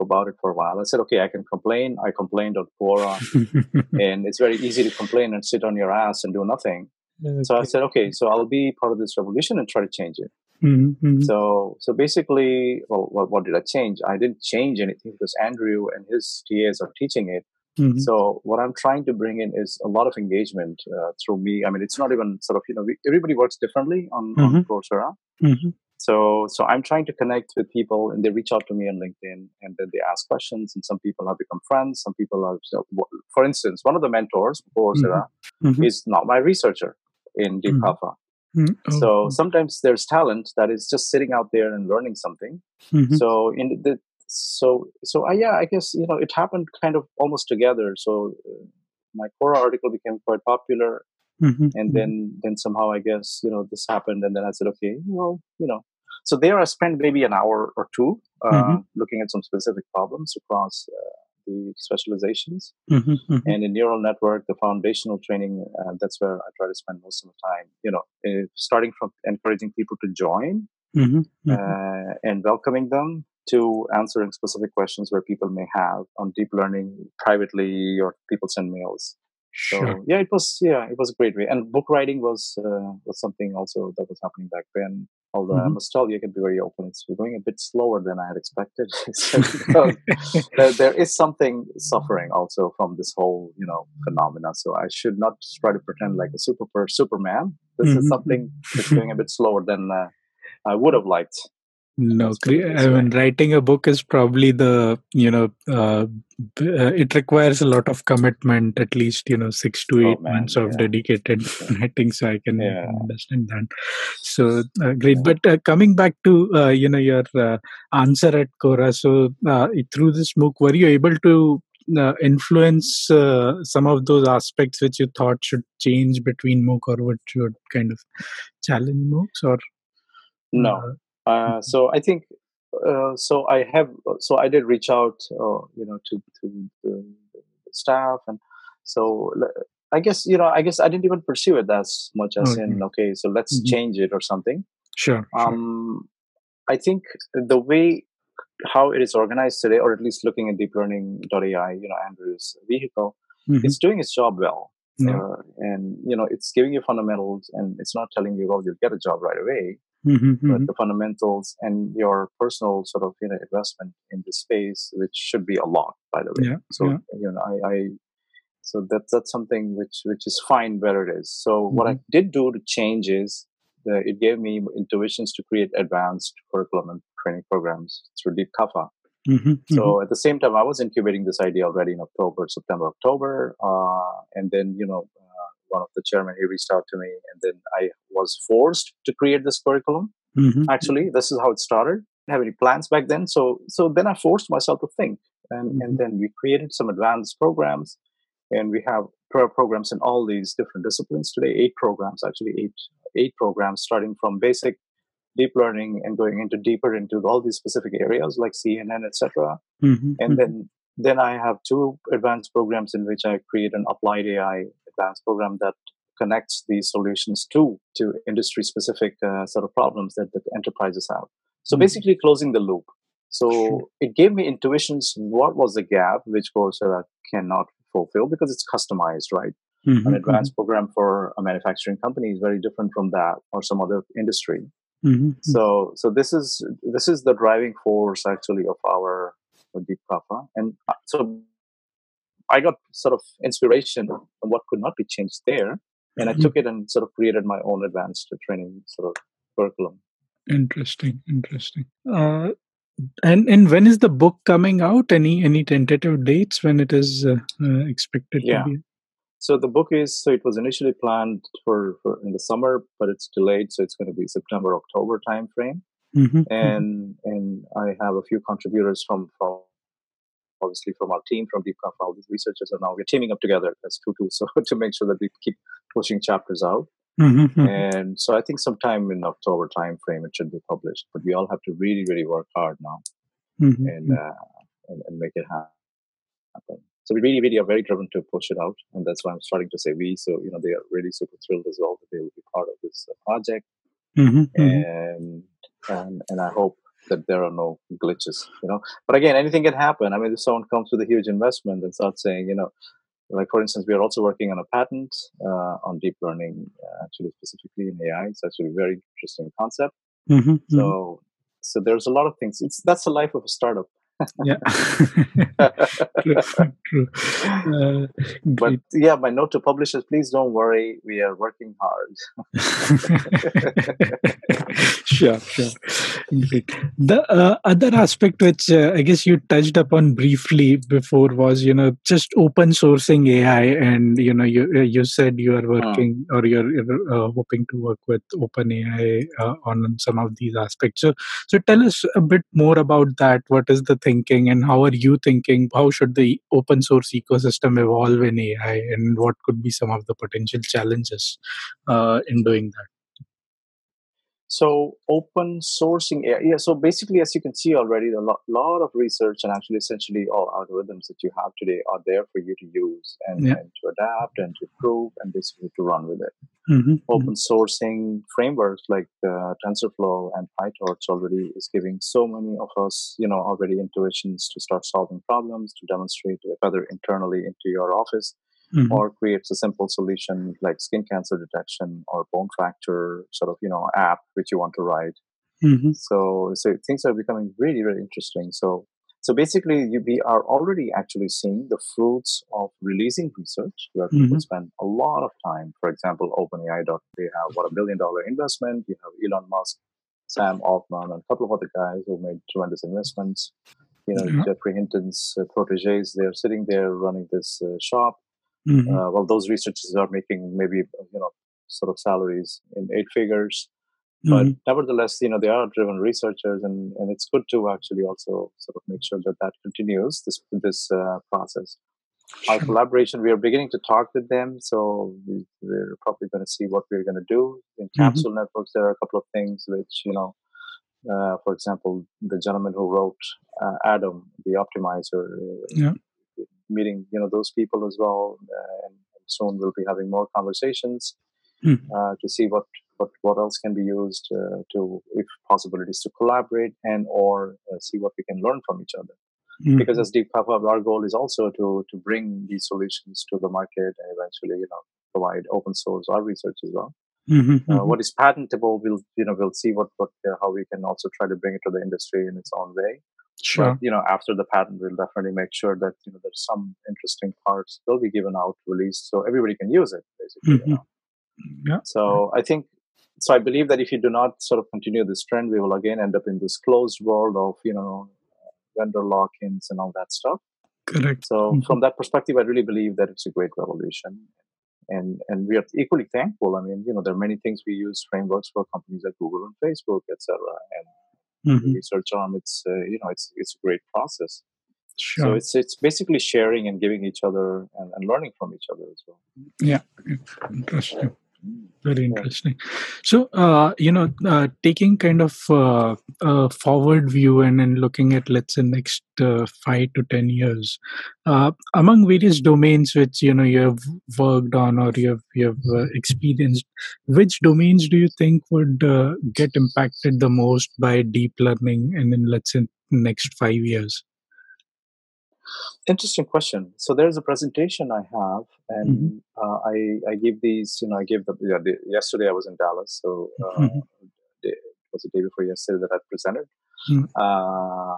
about it for a while. I said, okay, I can complain. I complained on Quora, and it's very easy to complain and sit on your ass and do nothing. So I said, okay, so I'll be part of this revolution and try to change it. Mm-hmm. So, so basically, well, what, what did I change? I didn't change anything because Andrew and his TAs are teaching it. Mm-hmm. So, what I'm trying to bring in is a lot of engagement uh, through me. I mean, it's not even sort of you know we, everybody works differently on, on Mhm. Coursera. Mm-hmm. So, so I'm trying to connect with people, and they reach out to me on LinkedIn, and then they ask questions. And some people have become friends. Some people are, so, for instance, one of the mentors, Coursera, Mhm. is not my researcher in Deep Mhm. Kapha. Mm-hmm. So sometimes there's talent that is just sitting out there and learning something. Mhm. So in the so so uh, yeah, I guess you know it happened kind of almost together. So uh, my Quora article became quite popular, Mhm. and then then somehow I guess you know this happened, and then I said, okay, well, you know. So there, I spent maybe an hour or two uh, Mhm. looking at some specific problems across uh, the specializations. Mhm. Mhm. And in neural network, the foundational training, uh, that's where I try to spend most of the time. You know, uh, starting from encouraging people to join Mhm. Mhm. uh, and welcoming them to answering specific questions where people may have on deep learning privately or people send mails. So Sure. yeah, it was yeah, it was a great way. And book writing was uh, was something also that was happening back then. Although I Mhm. must tell you, I can be very open. It's going a bit slower than I had expected. Because there, there is something suffering also from this whole you know phenomena. So I should not try to pretend like a super Superman. This Mhm. is something that's going a bit slower than uh, I would have liked. No, Let's put it cre- I mean, writing a book is probably the, you know, uh, uh, it requires a lot of commitment, at least, you know, six to Oh eight man, months of yeah, dedicated writing. So I can yeah, understand that. So uh, great. yeah. But uh, coming back to, uh, you know, your uh, answer at Quora. So uh, through this MOOC, were you able to uh, influence uh, some of those aspects which you thought should change between MOOC or what should kind of challenge MOOCs or? No. Uh, so I think uh, so. I have so I did reach out, uh, you know, to to the staff, and so I guess you know, I guess I didn't even pursue it as much as okay. in okay, so let's Mhm. change it or something. Sure. Sure. Um, I think the way how it is organized today, or at least looking at deep deeplearning.ai, you know, Andrew's vehicle, Mhm. it's doing its job well. Yeah. Uh, and you know, it's giving you fundamentals, and it's not telling you, well, you'll get a job right away Mhm, but mhm. the fundamentals and your personal sort of you know investment in the space, which should be a lot, by the way. Yeah. So Yeah. you know, I, I so that's that's something which which is fine where it is. So what I Mhm. did do to change is the, it gave me intuitions to create advanced curriculum and training programs through Deep Kapha. Mhm, So mhm. at the same time, I was incubating this idea already in October, September, October, uh, and then you know one of the chairman he reached out to me, and then I was forced to create this curriculum. Mhm. Actually, this is how it started. I didn't have any plans back then, so so then I forced myself to think, and and Mhm. then we created some advanced programs, and we have programs in all these different disciplines today. Eight programs, actually, eight eight programs, starting from basic deep learning and going into deeper into all these specific areas like CNN, etc. Mhm, And mhm. then then I have two advanced programs in which I create an applied AI advanced program that connects these solutions to to industry specific uh, sort of problems that the enterprises have. So Mhm. basically, closing the loop. So Sure. it gave me intuitions. What was the gap which Coursera cannot fulfill because it's customized, right? An Mhm, mhm. advanced program for a manufacturing company is very different from that or some other industry. Mhm, mhm. So so this is this is the driving force actually of our Deep Kapha. And uh, so I got sort of inspiration on what could not be changed there, and I Mhm. took it and sort of created my own advanced training sort of curriculum. Interesting, interesting. Uh, and and when is the book coming out? Any any tentative dates when it is uh, uh, expected Yeah. to be? So the book is so it was initially planned for, for in the summer, but it's delayed, so it's going to be September October timeframe. Mm-hmm, mm-hmm. And and I have a few contributors from from obviously from our team from Deep all these researchers are now we're teaming up together as Tutu so to make sure that we keep pushing chapters out. Mm-hmm, mm-hmm. And so I think sometime in October timeframe it should be published. But we all have to really, really work hard now mm-hmm. and, uh, and and make it happen. So we really, really are very driven to push it out, and that's why I'm starting to say we. So you know, they are really super thrilled as well that they will be part of this uh, project, mm-hmm, and and and I hope that there are no glitches. You know, but again, anything can happen. I mean, if someone comes with a huge investment and starts saying, you know, like for instance, we are also working on a patent uh, on deep learning, uh, actually specifically in AI. It's actually a very interesting concept. Mm-hmm, so, so there's a lot of things. It's that's the life of a startup yeah. True, true. Uh, but yeah my note to publishers please don't worry we are working hard. Sure sure. Great. the uh, other aspect which uh, i guess you touched upon briefly before was you know just open sourcing ai and you know you uh, you said you are working or you're uh, hoping to work with open ai uh, on some of these aspects. So so tell us a bit more about that. What is the thinking and how are you thinking? How should the open source ecosystem evolve in ai and what could be some of the potential challenges uh, in doing that so open sourcing yeah so basically as you can see already a lot, lot of research and actually essentially all algorithms that you have today are there for you to use and, Yeah. and to adapt and to improve and basically to run with it. Mhm, open sourcing frameworks like uh, TensorFlow and PyTorch already is giving so many of us, you know, already intuitions to start solving problems, to demonstrate whether internally into your office mhm, or creates a simple solution like skin cancer detection or bone fracture sort of, you know, app which you want to write. mhm, So, so things are becoming really, really interesting. So, so basically, you, we are already actually seeing the fruits of releasing research where people Mhm. spend a lot of time. For example, OpenAI. They have what a billion dollar investment. You have Elon Musk, Sam Altman, and a couple of other guys who made tremendous investments. You know, Yeah. Geoffrey Hinton's uh, proteges. They're sitting there running this uh, shop. Mhm, Uh, well, those researchers are making maybe you know sort of salaries in eight figures. But mhm, nevertheless you know they are driven researchers and, and it's good to actually also sort of make sure that that continues this this uh, process. Our collaboration we are beginning to talk with them so we, we're probably going to see what we're going to do. In Mhm. capsule networks there are a couple of things which you know uh, for example the gentleman who wrote uh, adam the optimizer Yeah. Meeting you know those people as well uh, and soon we'll be having more conversations Mhm. uh, to see what what what else can be used uh, to if possibilities to collaborate and or uh, see what we can learn from each other Mhm. because as Deep Kapha, our goal is also to to bring these solutions to the market and eventually you know provide open source our research as well Mhm, uh, mhm. what is patentable we'll you know we'll see what what uh, how we can also try to bring it to the industry in its own way Sure. but you know after the patent we'll definitely make sure that you know there's some interesting parts will be given out released so everybody can use it basically you Mhm. know Yeah. so I think so. I believe that if you do not sort of continue this trend, we will again end up in this closed world of you know vendor lock-ins and all that stuff. Correct. So Mhm. from that perspective, I really believe that it's a great revolution, and and we are equally thankful. I mean, you know, there are many things we use frameworks for companies like Google and Facebook, etc. And Mhm. research arm, it's uh, you know, it's it's a great process. Sure. So it's it's basically sharing and giving each other and, and learning from each other as well. Yeah. Interesting. Very interesting. So, uh, you know, uh, taking kind of uh, a forward view and then looking at, let's say, next uh, five to ten years, uh, among various domains which you know you have worked on or you have you have uh, experienced, which domains do you think would uh, get impacted the most by deep learning, and in let's say next five years? Interesting question. So there's a presentation I have, and Mhm. uh, I I give these. You know, I gave the, yeah, the yesterday. I was in Dallas, so uh, Mhm. it was the day before yesterday that I presented, Mm. uh,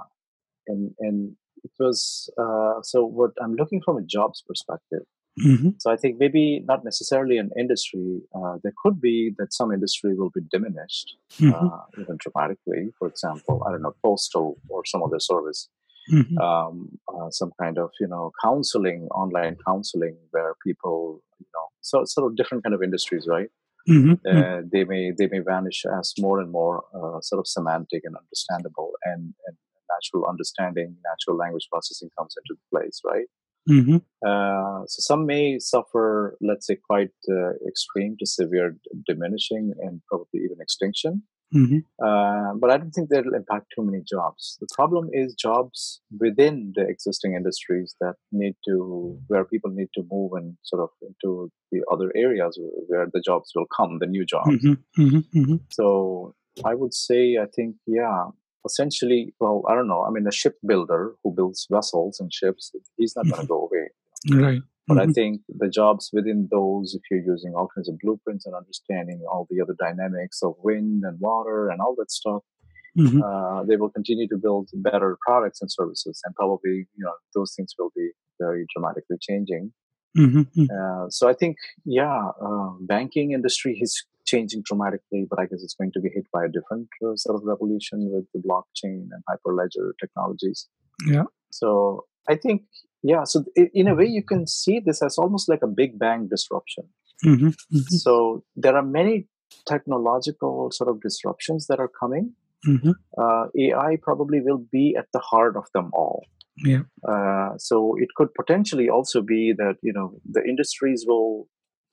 and and it was uh, so what I'm looking from a jobs perspective. Mm-hmm. So I think maybe not necessarily an industry. Uh, there could be that some industry will be diminished Mm-hmm. uh, even dramatically. For example, I don't know, postal or some other service, Mm-hmm. um, uh, some kind of you know counseling, online counseling, where people you know so sort of different kind of industries, right? Mm-hmm. Uh, they may they may vanish as more and more uh, sort of semantic and understandable and, and natural understanding, natural language processing comes into place, right? Mm-hmm. Uh, so some may suffer, let's say, quite uh, extreme to severe d- diminishing and probably even extinction. Mm-hmm. Uh, but I don't think that'll impact too many jobs. The problem is jobs within the existing industries that need to, where people need to move and sort of into the other areas where the jobs will come, the new jobs. Mm-hmm. Mm-hmm. So I would say, I think, yeah, essentially, well, I don't know. I mean, a shipbuilder who builds vessels and ships, he's not going to go away. Right. But I Mhm. think the jobs within those, if you're using all kinds of blueprints and understanding all the other dynamics of wind and water and all that stuff, Mhm. uh, they will continue to build better products and services. And probably, you know, those things will be very dramatically changing. Mhm. Mhm. Uh, so I think, yeah, uh, banking industry is changing dramatically, but I guess it's going to be hit by a different uh, sort of revolution with the blockchain and hyperledger technologies. Yeah. So I think, yeah. So in a way, you can see this as almost like a big bang disruption. Mhm. Mhm. So there are many technological sort of disruptions that are coming. Mhm. Uh, AI probably will be at the heart of them all. Yeah. Uh, so it could potentially also be that you know the industries will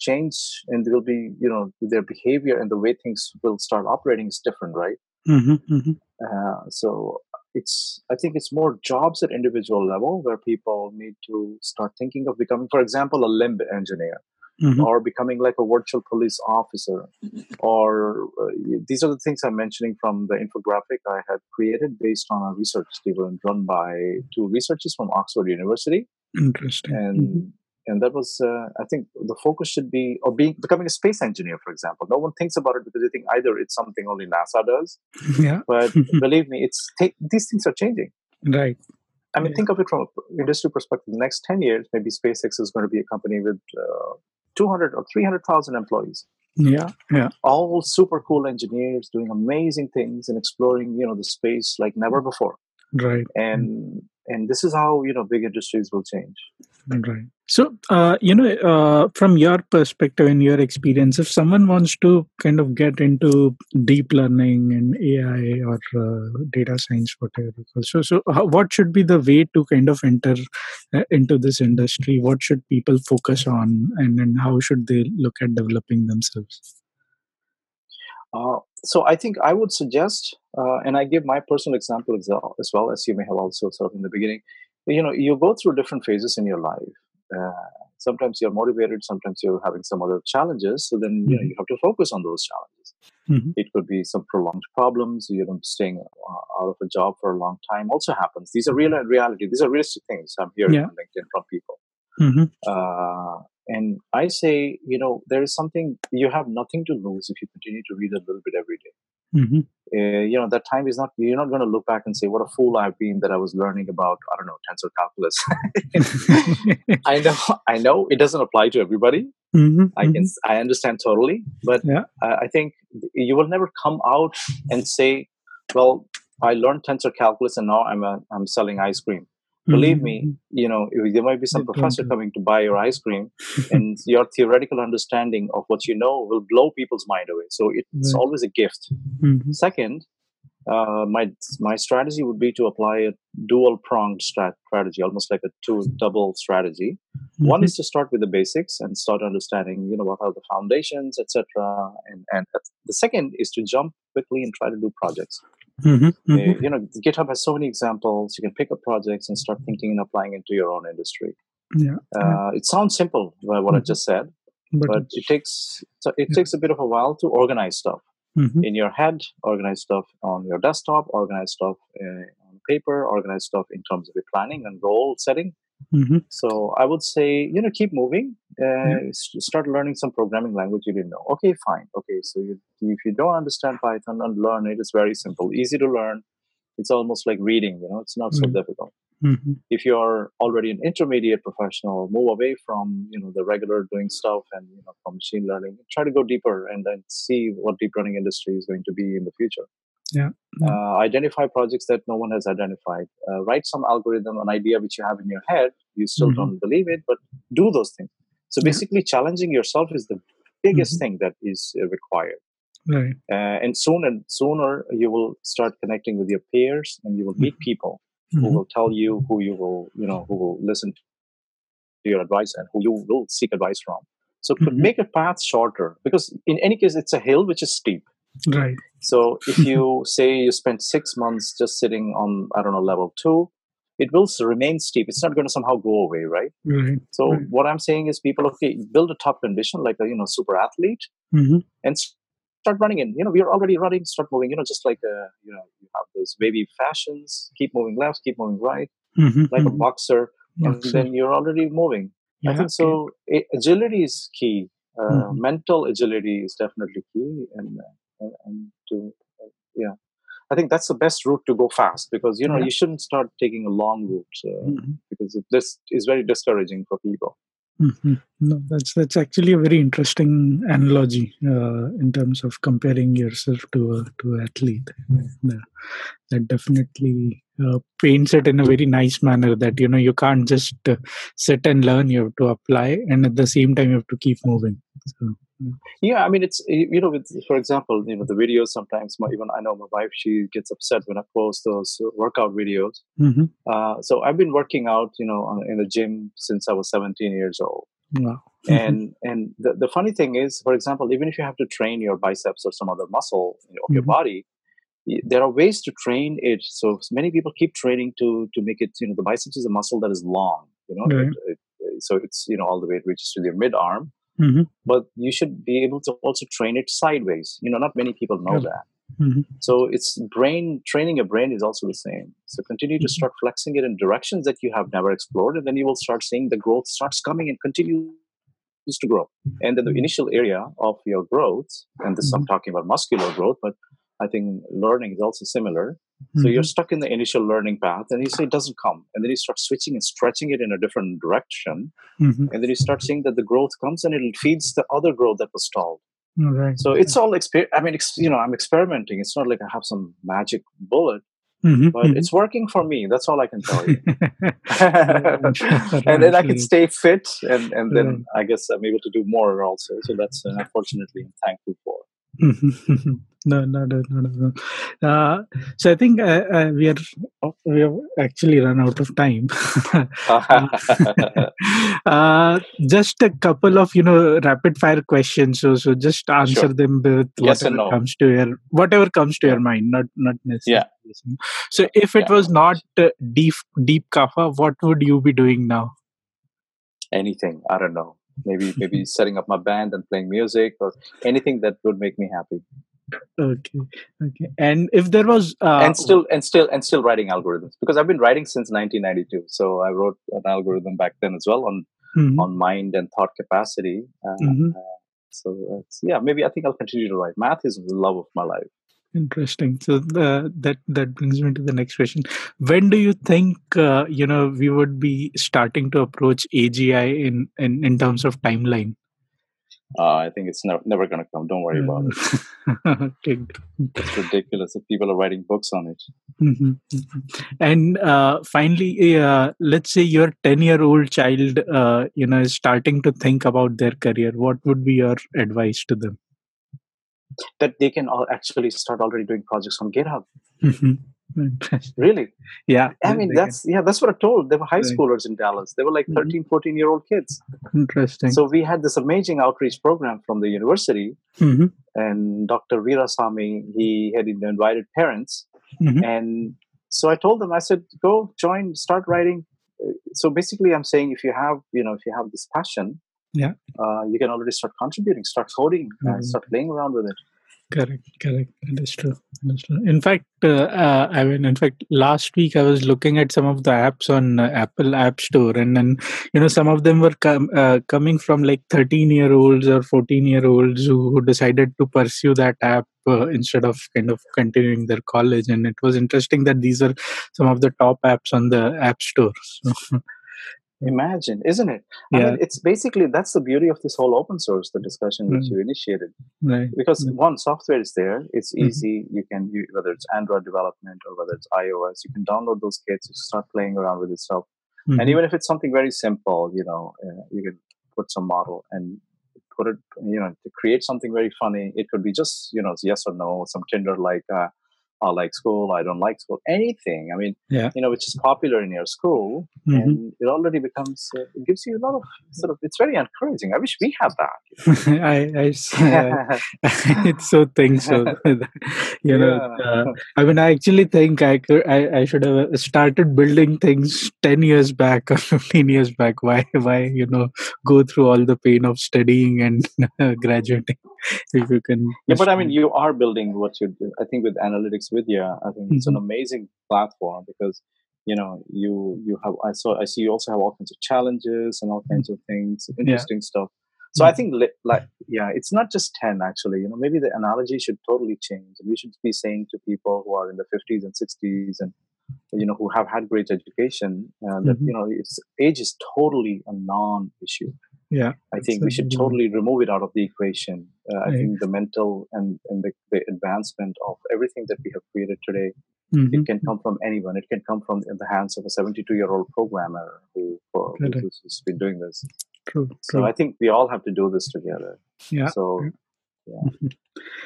change and there will be you know their behavior and the way things will start operating is different, right? Mhm. Mhm. Uh, so it's I think it's more jobs at individual level where people need to start thinking of becoming, for example, a limb engineer Mhm. or becoming like a virtual police officer or uh, these are the things i'm mentioning from the infographic i had created based on a research statement run by two researchers from oxford university Interesting. and Mhm. And that was uh, i think the focus should be or being becoming a space engineer for example no one thinks about it because they think either it's something only nasa does Yeah. but believe me it's these things are changing Right. I mean, Yeah. think of it from an industry perspective. The next 10 years, maybe SpaceX is going to be a company with uh, 200 or 300,000 employees, Yeah. Yeah. all super cool engineers doing amazing things and exploring, you know, the space like never before. Right. And and this is how, you know, big industries will change. Right. So, uh, you know, uh, from your perspective and your experience, if someone wants to kind of get into deep learning and AI or uh, data science, whatever, so so how, what should be the way to kind of enter uh, into this industry? What should people focus on, and then how should they look at developing themselves? Uh, so I think I would suggest, uh, and I give my personal example as well, as well as you may have also sort of in the beginning. You know, you go through different phases in your life. Uh, sometimes you're motivated, sometimes you're having some other challenges. So then, you know, Mhm. you have to focus on those challenges. Mhm. It could be some prolonged problems. You know, staying uh, out of a job for a long time also happens. These are real reality. These are realistic things I'm hearing Yeah. on LinkedIn from people. hmm Uh, and I say, you know, there is something you have nothing to lose if you continue to read a little bit every day. Hmm Uh, you know, that time is not. You're not going to look back and say, "What a fool I've been that I was learning about I don't know tensor calculus." I know, I know, it doesn't apply to everybody. hmm I can, I understand totally, but Yeah. I I think you will never come out and say, "Well, I learned tensor calculus and now I'm a, I'm selling ice cream." Believe me, you know, there might be some professor coming to buy your ice cream, and your theoretical understanding of what you know will blow people's mind away. So it's Right. always a gift. Mhm. Second, uh, my my strategy would be to apply a dual pronged strat- strategy, almost like a two double strategy. One Mhm. is to start with the basics and start understanding, you know, what are the foundations, etc. And and the second is to jump quickly and try to do projects. Mhm. Uh, Mhm. you know, GitHub has so many examples. You can pick up projects and start thinking and applying into your own industry. Yeah. Uh, it sounds simple, uh, what I Mhm. just said, But, but it takes so it Yeah. takes a bit of a while to organize stuff Mhm. in your head, organize stuff on your desktop, organize stuff uh, on paper, organize stuff in terms of your planning and goal setting. Mhm. So I would say, you know, keep moving. Uh, s- Start learning some programming language you didn't know. Okay, fine. Okay, so you, if you don't understand Python, unlearn it. It's very simple, easy to learn. It's almost like reading. You know, it's not so Mm. difficult. Mhm. If you're already an intermediate professional, move away from you know the regular doing stuff and you know from machine learning. Try to go deeper and then see what deep learning industry is going to be in the future. Yeah. Yeah. Uh, identify projects that no one has identified. Uh, write some algorithm, an idea which you have in your head. You still Mhm. don't believe it, but do those things. So Yeah. basically, challenging yourself is the biggest Mhm. thing that is uh, required. Right. Uh, and soon and sooner, you will start connecting with your peers, and you will meet people who Mhm. will tell you who you will, you know, who will listen to your advice and who you will seek advice from. So Mhm. make a path shorter because in any case, it's a hill which is steep. Right. So if you say you spent six months just sitting on, I don't know, level two, it will remain steep. It's not going to somehow go away, right? Right. So Right. what I'm saying is, people, okay, build a top condition like a you know super athlete Mhm. and start running in. You know, we are already running. Start moving. You know, just like a, you know, you have those wavy fashions. Keep moving left, keep moving right, Mhm. like a Mhm. boxer, and then you're already moving. I Yeah, think so. a- agility is key. Uh, Mhm. Mental agility is definitely key, and uh, and, and to uh, yeah, I think that's the best route to go fast because you know Yeah. you shouldn't start taking a long route uh, Mhm. because it, this is very discouraging for people. Mhm. No, that's that's actually a very interesting analogy uh, in terms of comparing yourself to a to an athlete. Yeah. That definitely uh, paints it in a very nice manner. That you know you can't just uh, sit and learn; you have to apply, and at the same time you have to keep moving. So, Yeah, I mean, it's you know, with for example, you know, the videos sometimes. My, even I know my wife, she gets upset when I post those workout videos. mhm. Uh, so I've been working out, you know, on- in the gym since I was 17 years old. wow. Mhm. And and the, the funny thing is, for example, even if you have to train your biceps or some other muscle you know, of your Mhm. body, there are ways to train it. So many people keep training to to make it. You know, the biceps is a muscle that is long. You know, it, it, so it's you know all the way it reaches to your mid arm Mhm. but you should be able to also train it sideways. You know, not many people know Yeah. that. Mhm. So it's brain training your brain is also the same. So continue to Mhm. start flexing it in directions that you have never explored, and then you will start seeing the growth starts coming and continues to grow. And then the Mhm. initial area of your growth, and this I'm talking about muscular growth, but I think learning is also similar. So you're Mhm. stuck in the initial learning path, and you say it doesn't come, and then you start switching and stretching it in a different direction, Mhm. and then you start seeing that the growth comes and it feeds the other growth that was stalled. All right. So it's all exper. I mean, ex- you know, I'm experimenting. It's not like I have some magic bullet, Mhm. but Mhm. it's working for me. That's all I can tell you. And then I can stay fit, and and then. I guess I'm able to do more also. So that's uh, unfortunately I'm thankful for. no, no, no, no, no. Uh, so I think uh, uh, we are we have actually run out of time. uh, just a couple of you know rapid fire questions. So so just answer Sure. them with Yes and whatever no. comes to your whatever comes to your mind, not not necessarily. Yeah. So if it Yeah. was not uh, deep deep kapha, what would you be doing now? Anything I don't know. Maybe maybe setting up my band and playing music or anything that would make me happy. Okay, okay. And if there was uh, and still and still and still writing algorithms because I've been writing since 1992. So I wrote an algorithm back then as well on Mhm, on mind and thought capacity. Uh, mhm. uh, so yeah, maybe I think I'll continue to write. Math is the love of my life. Interesting. So the, that that brings me to the next question. When do you think uh, you know we would be starting to approach AGI in in, in terms of timeline? Uh, I think it's never, never going to come. Don't worry about it. It's ridiculous that people are writing books on it. Mhm, mhm. And uh, finally, uh, let's say your ten-year-old child, uh, you know, is starting to think about their career. What would be your advice to them? That they can all actually start already doing projects on GitHub. Mhm. Really? Yeah. I mean, that's yeah, that's what I told. They were high Right. schoolers in Dallas. They were like Mhm. 13, 14 year old kids. interesting. So we had this amazing outreach program from the university Mhm, and Dr. Veerasamy, he had invited parents. mhm, And so I told them, I said, go join, start writing. Uh, So basically, I'm saying if you have, you know, if you have this passion, Yeah. uh, you can already start contributing, start coding, Mhm. and start playing around with it. Correct, correct. That is true. That is true. In fact, uh, uh, I mean, in fact, last week I was looking at some of the apps on uh, Apple App Store, and then you know some of them were com- uh, coming from like 13 year olds or 14 year olds who, who decided to pursue that app uh, instead of kind of continuing their college. And it was interesting that these are some of the top apps on the App Store. So, Imagine, isn't it? I mean, it's basically that's the beauty of this whole open source, the discussion which mm, you initiated. right. Because right. one, software is there; it's Mhm, easy. You can, you, whether it's Android development or whether it's iOS, you can download those kits, you start playing around with this stuff. And mhm, even if it's something very simple, you know, uh, you can put some model and put it, you know, to create something very funny. It could be just, you know, yes or no, some Tinder like. Uh, I like school, I don't like school, anything. I mean, Yeah. you know, which is popular in your school, mhm. and it already becomes, uh, it gives you a lot of sort of, it's very encouraging. I wish we had that. I. uh, it's so think so you know yeah. uh, i mean i actually think i could I, I should have started building things 10 years back or 15 years back why why you know go through all the pain of studying and graduating if you can Yeah, but I mean, you are building what you do. I think with Analytics Vidhya, I think it's an Mhm. amazing platform because you know you you have I saw I see you also have all kinds of challenges and all kinds of things, yeah interesting stuff. So I Mhm. think li- like yeah, it's not just ten actually. You know, maybe the analogy should totally change. We should be saying to people who are in the fifties and sixties and you know who have had great education uh, that Mhm. you know it's age is totally a non-issue. Yeah I think we should totally remove it out of the equation. Uh, I right think the mental and, and the, the advancement of everything that we have created today, it Mhm. can come from anyone. It can come from in the hands of a 72 year old programmer who, correct who's who's been doing this. true So true I think we all have to do this together. yeah So, yeah.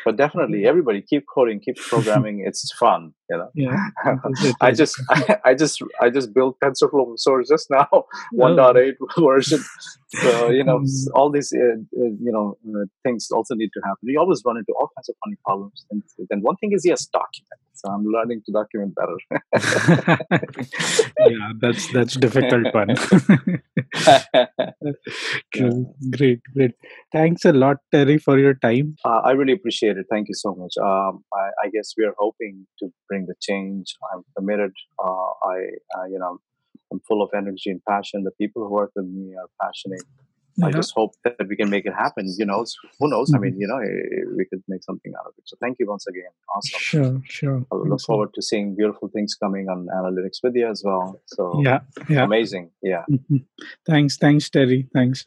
But definitely, everybody keep coding, keep programming. It's fun, you know. yeah it is, it I just, I, just, I just built TensorFlow source just now, oh 1.8 version. So you know, mm. all these, uh, uh, you know, uh, things also need to happen. You always run into all kinds of funny problems, and then one thing is yes, document. So I'm learning to document better. yeah that's that's difficult one. Great, great. Thanks a lot, Tarry, for your time. Uh, I really appreciate it. Thank you so much. Um, I, I guess we are hoping to bring the change. I'm committed. Uh, I, uh, you know, I'm full of energy and passion. The people who work with me are passionate. I just hope that we can make it happen. You know, who knows? I Mhm. mean, you know, eh, we could make something out of it. So thank you once again. Awesome. Sure, sure. I look forward to seeing beautiful things coming on Analytics Vidhya as well. So Yeah, yeah. amazing. Yeah. Mhm. Thanks, thanks, Tarry. Thanks.